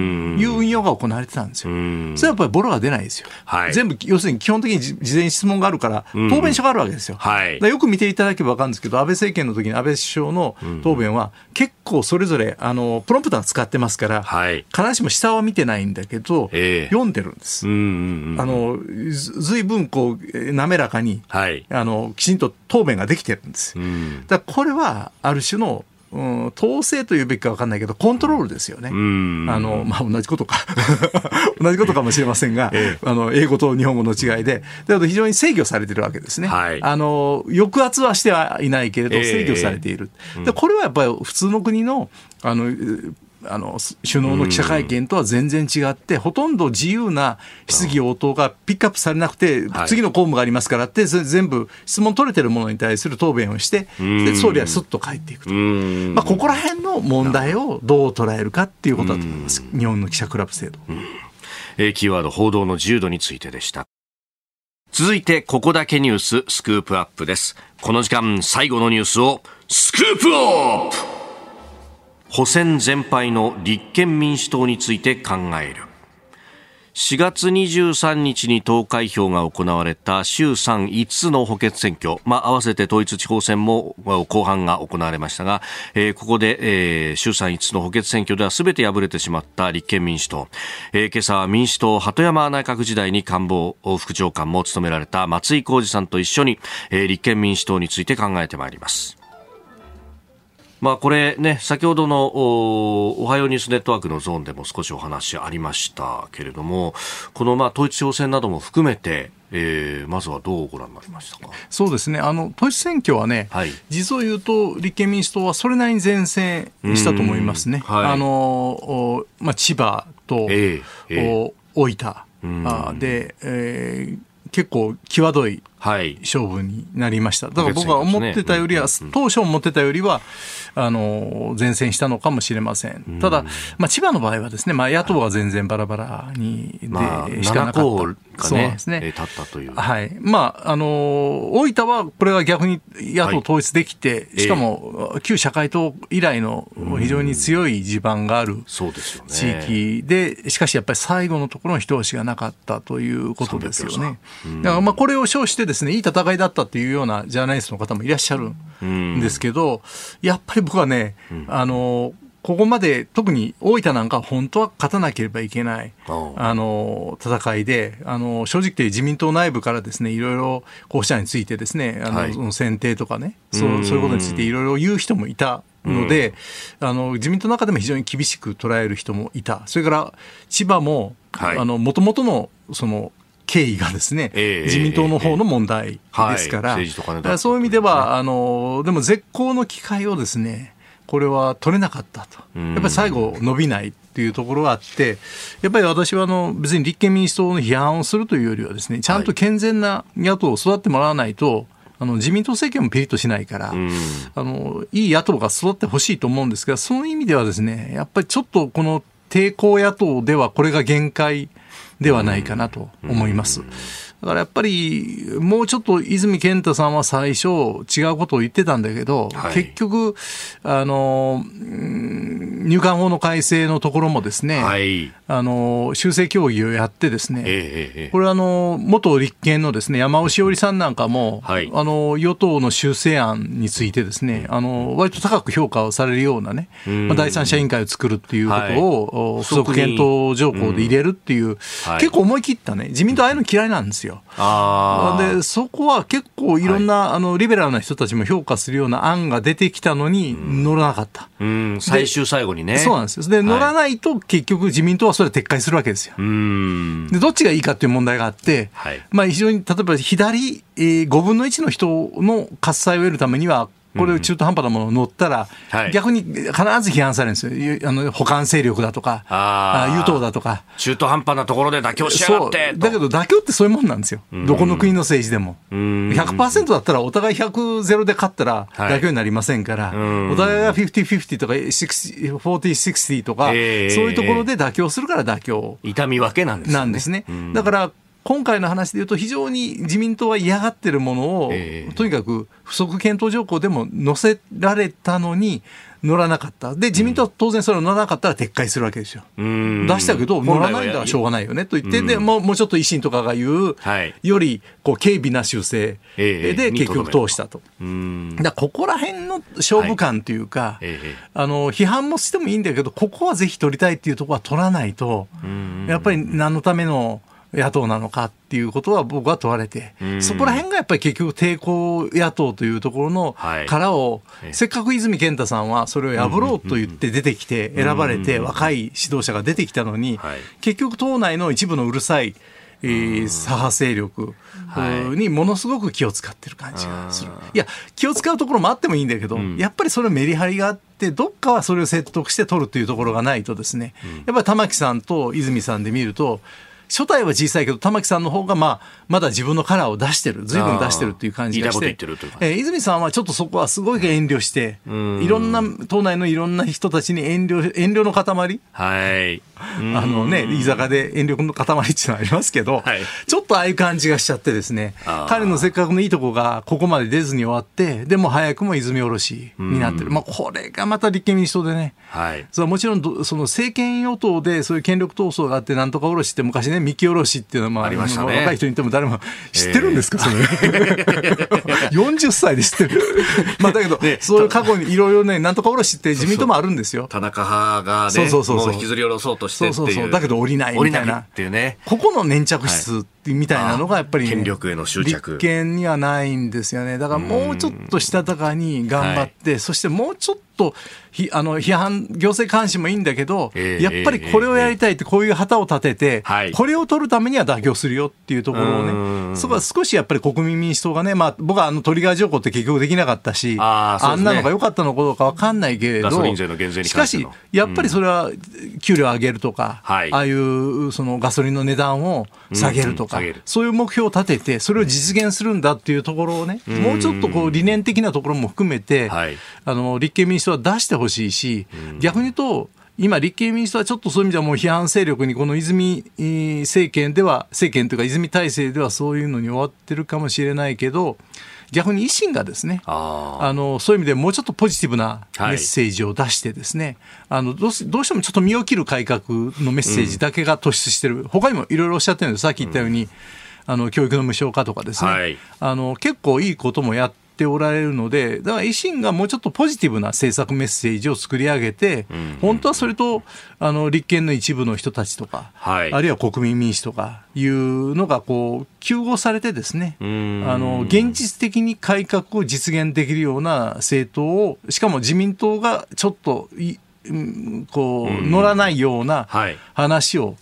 いう運用が行われてたんですよ。それはやっぱりボロが出ないですよ。はい、全部要するに基本的に事前に質問があるから答弁書があるわけですよ。はい、よく見ていただけば分かるんですけど安倍政権の時に安倍首相の答弁は結構それぞれあのプロンプター使ってますから、はい、必ずしも下は見てないんだけど、えー、読んでるんです。うんうんうん、あのずいぶんこう滑らかに、はい、あのきちんと答弁ができてるんです。うん、だこれはある種のうん、統制というべきか分かんないけど、コントロールですよね。あの、まあ、同じことか。同じことかもしれませんが、ええ、あの、英語と日本語の違いで、だけど非常に制御されてるわけですね。はい、あの、抑圧はしてはいないけれど、制御されている。え、で、これはやっぱり普通の国の、あの、あの首脳の記者会見とは全然違って、ほとんど自由な質疑応答がピックアップされなくて、次の公務がありますからって、全部質問取れてるものに対する答弁をして、で総理はすっと帰っていくと、まあ、ここら辺の問題をど。う捉えるかっていうことだと思います、日本の記者クラブ制度。えー、キーワード、報道の自由度についてでした。続いて、ここだけニューススクープアップです。この時間、最後のニュースを、スクープアップ補選全敗の立憲民主党について考える。4月23日に投開票が行われた衆参5つの補欠選挙、まあ、合わせて統一地方選も後半が行われましたが、えー、ここで、えー、衆参5つの補欠選挙では全て敗れてしまった立憲民主党、えー、今朝は民主党鳩山内閣時代に官房副長官も務められた松井浩二さんと一緒に、えー、立憲民主党について考えてまいります。まあ、これね、先ほどのおはようニュースネットワークのゾーンでも少しお話ありましたけれども、このまあ統一地方選なども含めて、えー、まずはどうご覧になりましたか？そうですね、あの統一選挙はね、はい、実を言うと、立憲民主党はそれなりに前線したと思いますね、はい、あのまあ、千葉と、えーえー、大分。で、えー、結構際どい勝負になりました。だから僕は思ってたよりは、当初思ってたよりは、あの、前線したのかもしれません。ただ、まあ、千葉の場合はですね、まあ、野党は全然バラバラに、で、しかなかった。そうですね。立ったという。はい。まあ、あの、大分はこれは逆に野党統一できて、しかも、旧社会党以来の非常に強い地盤がある地域で、しかしやっぱり最後のところの一押しがなかったということですよね。だからまあ、これを称してですね、いい戦いだったっていうようなジャーナリストの方もいらっしゃるん。ですけど、やっぱり僕はね、あの、ここまで特に大分なんか本当は勝たなければいけないあの戦いであの正直言って自民党内部からですねいろいろ候補者についてですねあの、はい、その選定とかねそうそういうことについていろいろ言う人もいたので、あの自民党の中でも非常に厳しく捉える人もいた。それから千葉ももともとのその経緯がですね、えー、自民党の方の問題ですから、そういう意味では、あの、でも絶好の機会をですね、これは取れなかったと。やっぱり最後伸びないっていうところがあって、やっぱり私はあの別に立憲民主党の批判をするというよりはですね、ちゃんと健全な野党を育ってもらわないと、あの自民党政権もピリッとしないから、あのいい野党が育ってほしいと思うんですが、その意味ではですね、やっぱりちょっとこの抵抗野党ではこれが限界ではないかなと思います。だからやっぱり、もうちょっと泉健太さんは最初、違うことを言ってたんだけど、はい、結局、あの、入管法の改正のところもですね、はい、あの、修正協議をやってですね、えー、これあの、元立憲のですね、山尾志織さんなんかも、はい、あの、与党の修正案についてですね、あの、割と高く評価をされるようなね、まあ、第三者委員会を作るっていうことを、不足検討条項で入れるっていう、結構思い切ったね、自民党ああいうの嫌いなんですよ。よ。でそこは結構いろんな、はい、あのリベラルな人たちも評価するような案が出てきたのに乗らなかった。うん、最終最後にね。そうなんですよ。で、乗らないと結局自民党はそれ撤回するわけですよ。でどっちがいいかっていう問題があって、はい、まあ非常に例えば左、えー、5分の1の人の喝采を得るためにはこれ中途半端なもの乗ったら、逆に必ず批判されるんですよ。あの、保管勢力だとか、与党だとか。中途半端なところで妥協しやがってだけど妥協ってそういうもんなんですよ。どこの国の政治でも。100%だったらお互い100ゼロで勝ったら妥協になりませんから、お互いが50-50とか40-60とか、そういうところで妥協するから妥協。痛み分けなんですね。なんですね。だから、今回の話でいうと、非常に自民党は嫌がってるものを、えー、とにかく不足検討条項でも載せられたのに、乗らなかった。で、自民党は当然それを乗らなかったら撤回するわけですよ。出したけど、乗らないんだらしょうがないよねと言って、で、もうもうちょっと維新とかが言う、はい、よりこう軽微な修正。で結局通したと。だここら辺の勝負感というか、はい、あの、批判もしてもいいんだけど、ここはぜひ取りたいっていうところは取らないと、やっぱり何のための、野党なのかっていうことは僕は問われて、そこら辺がやっぱり結局抵抗野党というところの殻を、せっかく泉健太さんはそれを破ろうと言って出てきて選ばれて若い指導者が出てきたのに、結局党内の一部のうるさいえー、左派勢力にものすごく気を使ってる感じがする。いや、気を使うところもあってもいいんだけど、うん、やっぱりそれメリハリがあっ、どっかはそれを説得して取るというところがないとですね、やっぱり玉木さんと泉さんで見ると、初代は小さいけど玉木さんの方がまあまだ自分のカラーを出してる随分出してるっていう感じがして、えー、泉さんはちょっとそこはすごい遠慮していろんな党内のいろんな人たちに遠慮遠慮の塊、はい、あのね居酒屋で遠慮の塊っていうのはありますけど、はい、ちょっとああいう感じがしちゃってですね彼のせっかくのいいとこがここまで出ずに終わってでも早くも泉おろしになってる、まあ、これがまた立憲民主党でね、はい、それはもちろんその政権与党でそういう権力闘争があってなんとかおろしって昔ね三木おろしっていうのは、まあ、ありましたね、若い人に言っても誰も知ってるんですか、それ。40歳で知ってる。まあだけど、ね、そういう過去にいろいろね、なんとかおろしって自民党もあるんですよ。田中派がね、そうそうそうそう引きずり下ろそうとしてっていう。そうそうそう。だけど降りないみたいな。っていうね。ここの粘着質、はいみたいなのがやっぱり、ね、権力への執着。立憲にはないんですよね。だからもうちょっとしたたかに頑張って、そしてもうちょっとひあの批判行政監視もいいんだけど、えー、やっぱりこれをやりたいってこういう旗を立てて、えー、これを取るためには妥協するよっていうところをねそこは少しやっぱり国民民主党がね、まあ、僕はあのトリガー条項って結局できなかったしあ、ね、あんなのが良かったのかどうか分かんないけれどしかしやっぱりそれは給料上げるとか、うん、ああいうそのガソリンの値段を下げるとか、うん、そういう目標を立ててそれを実現するんだっていうところをね、うん、もうちょっとこう理念的なところも含めて、はい、あの立憲民主党は出してほしいし、逆に言うと、今、立憲民主党はちょっとそういう意味ではもう批判勢力に、この泉政権では、政権というか泉体制ではそういうのに終わってるかもしれないけど、逆に維新がですねあのそういう意味でもうちょっとポジティブなメッセージを出してですね、はい、あのどうどうしてもちょっと身を切る改革のメッセージだけが突出してる、うん、他にもいろいろおっしゃってるんです。さっき言ったように、うん、あの教育の無償化とかですね、はい、あの結構いいこともやってっておられるので、だから維新がもうちょっとポジティブな政策メッセージを作り上げて、うん。うん、本当はそれとあの立憲の一部の人たちとか、はい、あるいは国民民主とかいうのがこう糾合されてですね、あの現実的に改革を実現できるような政党を、しかも自民党がちょっとこう乗らないような話を、はい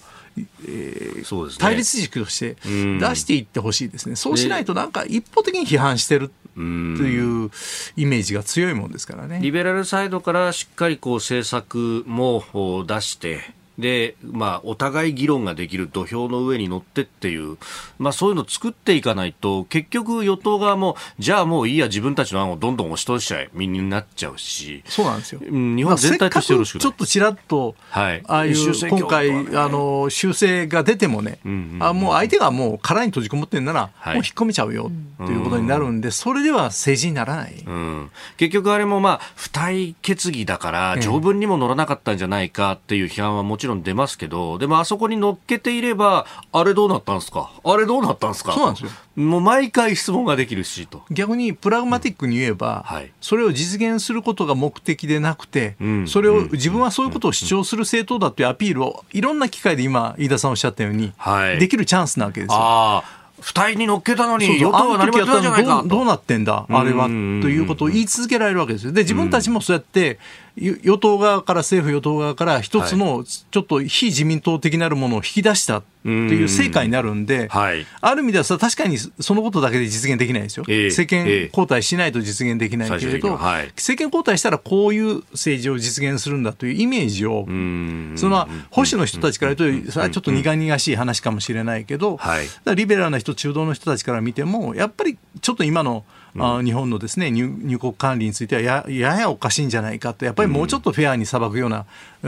えーね、対立軸として出していってほしいですね、そうしないとなんか一方的に批判してるというイメージが強いもんですからね。リベラルサイドからしっかりこう政策も出してで、まあ、お互い議論ができる土俵の上に乗ってっていう、まあ、そういうのを作っていかないと、結局与党側も、じゃあもういいや、自分たちの案をどんどん押し通しちゃえ、みんなになっちゃうし。そうなんですよ。日本全体としてよろしくちょっとちらっと、はい、ああいう、今回、あの、修正が出てもね、うんうん、あもう相手がもう殻に閉じこもってんなら、はい、もう引っ込めちゃうよ、ということになるんで、それでは政治にならない。うん、結局あれもまあ、付帯決議だから、条文にも乗らなかったんじゃないかっていう批判はもちろん出ますけど、でもあそこに乗っけていれば、あれどうなったんですか？あれどうなったんですか？そうなんですよ。もう毎回質問ができるしと。逆にプラグマティックに言えば、うん。はい、それを実現することが目的でなくて、うん、それを自分はそういうことを主張する政党だというアピールをいろんな機会で今、飯田さんおっしゃったように、はい、できるチャンスなわけですよ。二人に乗っけたのに、与党は何もやったんじゃないかどうなってんだ、あれは、ということを言い続けられるわけですよ。で、自分たちもそうやって、与党側から、政府与党側から一つのちょっと非自民党的なるものを引き出したっていう成果になるんで、はい、ある意味ではさ確かにそのことだけで実現できないですよ、えー、政権交代しないと実現できないけれど、えーはい、政権交代したらこういう政治を実現するんだというイメージを、その保守の人たちから言うと、それはちょっと苦々しい話かもしれないけど、はい、リベラルな人、中道の人たちから見ても、やっぱりちょっと今のあ日本のですね入入国管理についてはやややおかしいんじゃないかとやっぱりもうちょっとフェアに裁くような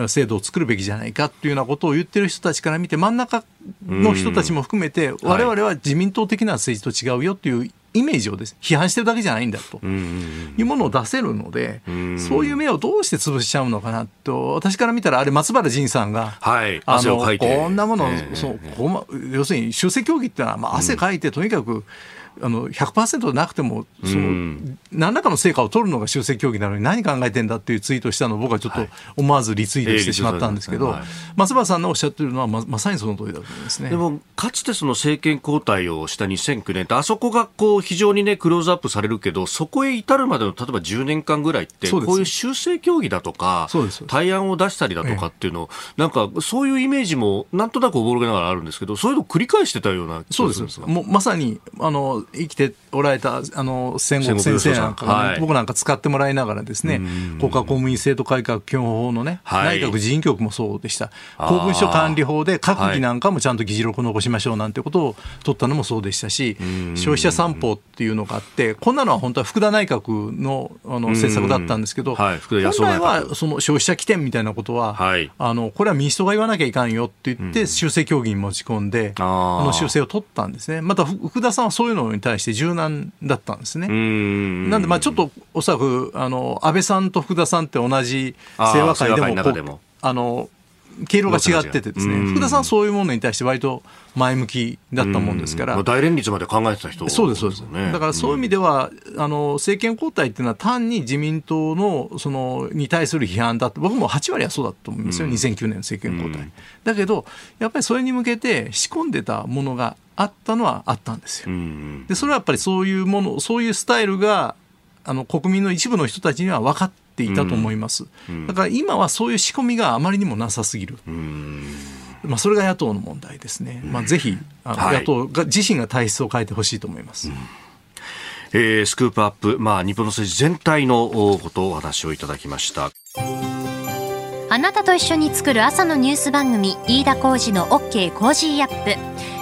制度を作るべきじゃないかというようなことを言ってる人たちから見て真ん中の人たちも含めて我々は自民党的な政治と違うよというイメージをです、批判してるだけじゃないんだというものを出せるので、そういう目をどうして潰しちゃうのかなと、私から見たら、あれ、松原仁さんが、はい、あのこんなもの、そう要するに修正協議っていうのは、まあ、汗かいて、とにかく、あの100%なくてもその、何らかの成果を取るのが修正協議なのに何考えてんだっていうツイートしたのを僕はちょっと思わずリツイートしてしまったんですけど、松原さんのおっしゃってるのはままさにその通りだと思いますね。でもかつてその政権交代をした2009年ってあそこがこうう非常にね、クローズアップされるけど、そこへ至るまでの例えば10年間ぐらいって、こういう修正協議だとか、対案を出したりだとかっていうのを、なんかそういうイメージもなんとなくおぼろげながらあるんですけど、そういうのを繰り返してたようなそうです。もうまさにあの生きておられたあの戦国先生なんか、ねはい、僕なんか使ってもらいながらですね、国家公務員制度改革基本法のね、はい、内閣人事局もそうでした、公文書管理法で閣議なんかもちゃんと議事録を残しましょうなんてことを取ったのもそうでしたし、消費者散歩っていうのがあって、こんなのは本当は福田内閣のあの政策だったんですけど、はい、本来はその消費者起点みたいなことは、はい、あのこれは民主党が言わなきゃいかんよって言って、修正協議に持ち込んで、あの修正を取ったんですね。また福田さんはそういうのに対して柔軟だったんですね。なんで、まあ、ちょっとおそらくあの安倍さんと福田さんって同じ清和会でもあの経路が違っててですね、福田さんそういうものに対して割と前向きだったもんですから。大連立まで考えてた人、そうです、そうです。だからそういう意味では、あの、政権交代っていうのは単に自民党の、その、に対する批判だって、僕も8割はそうだと思うんですよ、2009年の政権交代。だけど、やっぱりそれに向けて仕込んでたものがあったのはあったんですよ。で、それはやっぱりそういうもの、そういうスタイルが、あの、国民の一部の人たちには分かっていたと思います。だから今はそういう仕込みがあまりにもなさすぎる。まあ、それが野党の問題ですね、まあ、ぜひあの、野党が自身が体質を変えてほしいと思います。えー、 Scoop Up、まあ、日本の政治全体のことをお話をいただきましたあなたと一緒に作る朝のニュース番組飯田浩司の OK Cozy Up ニッポ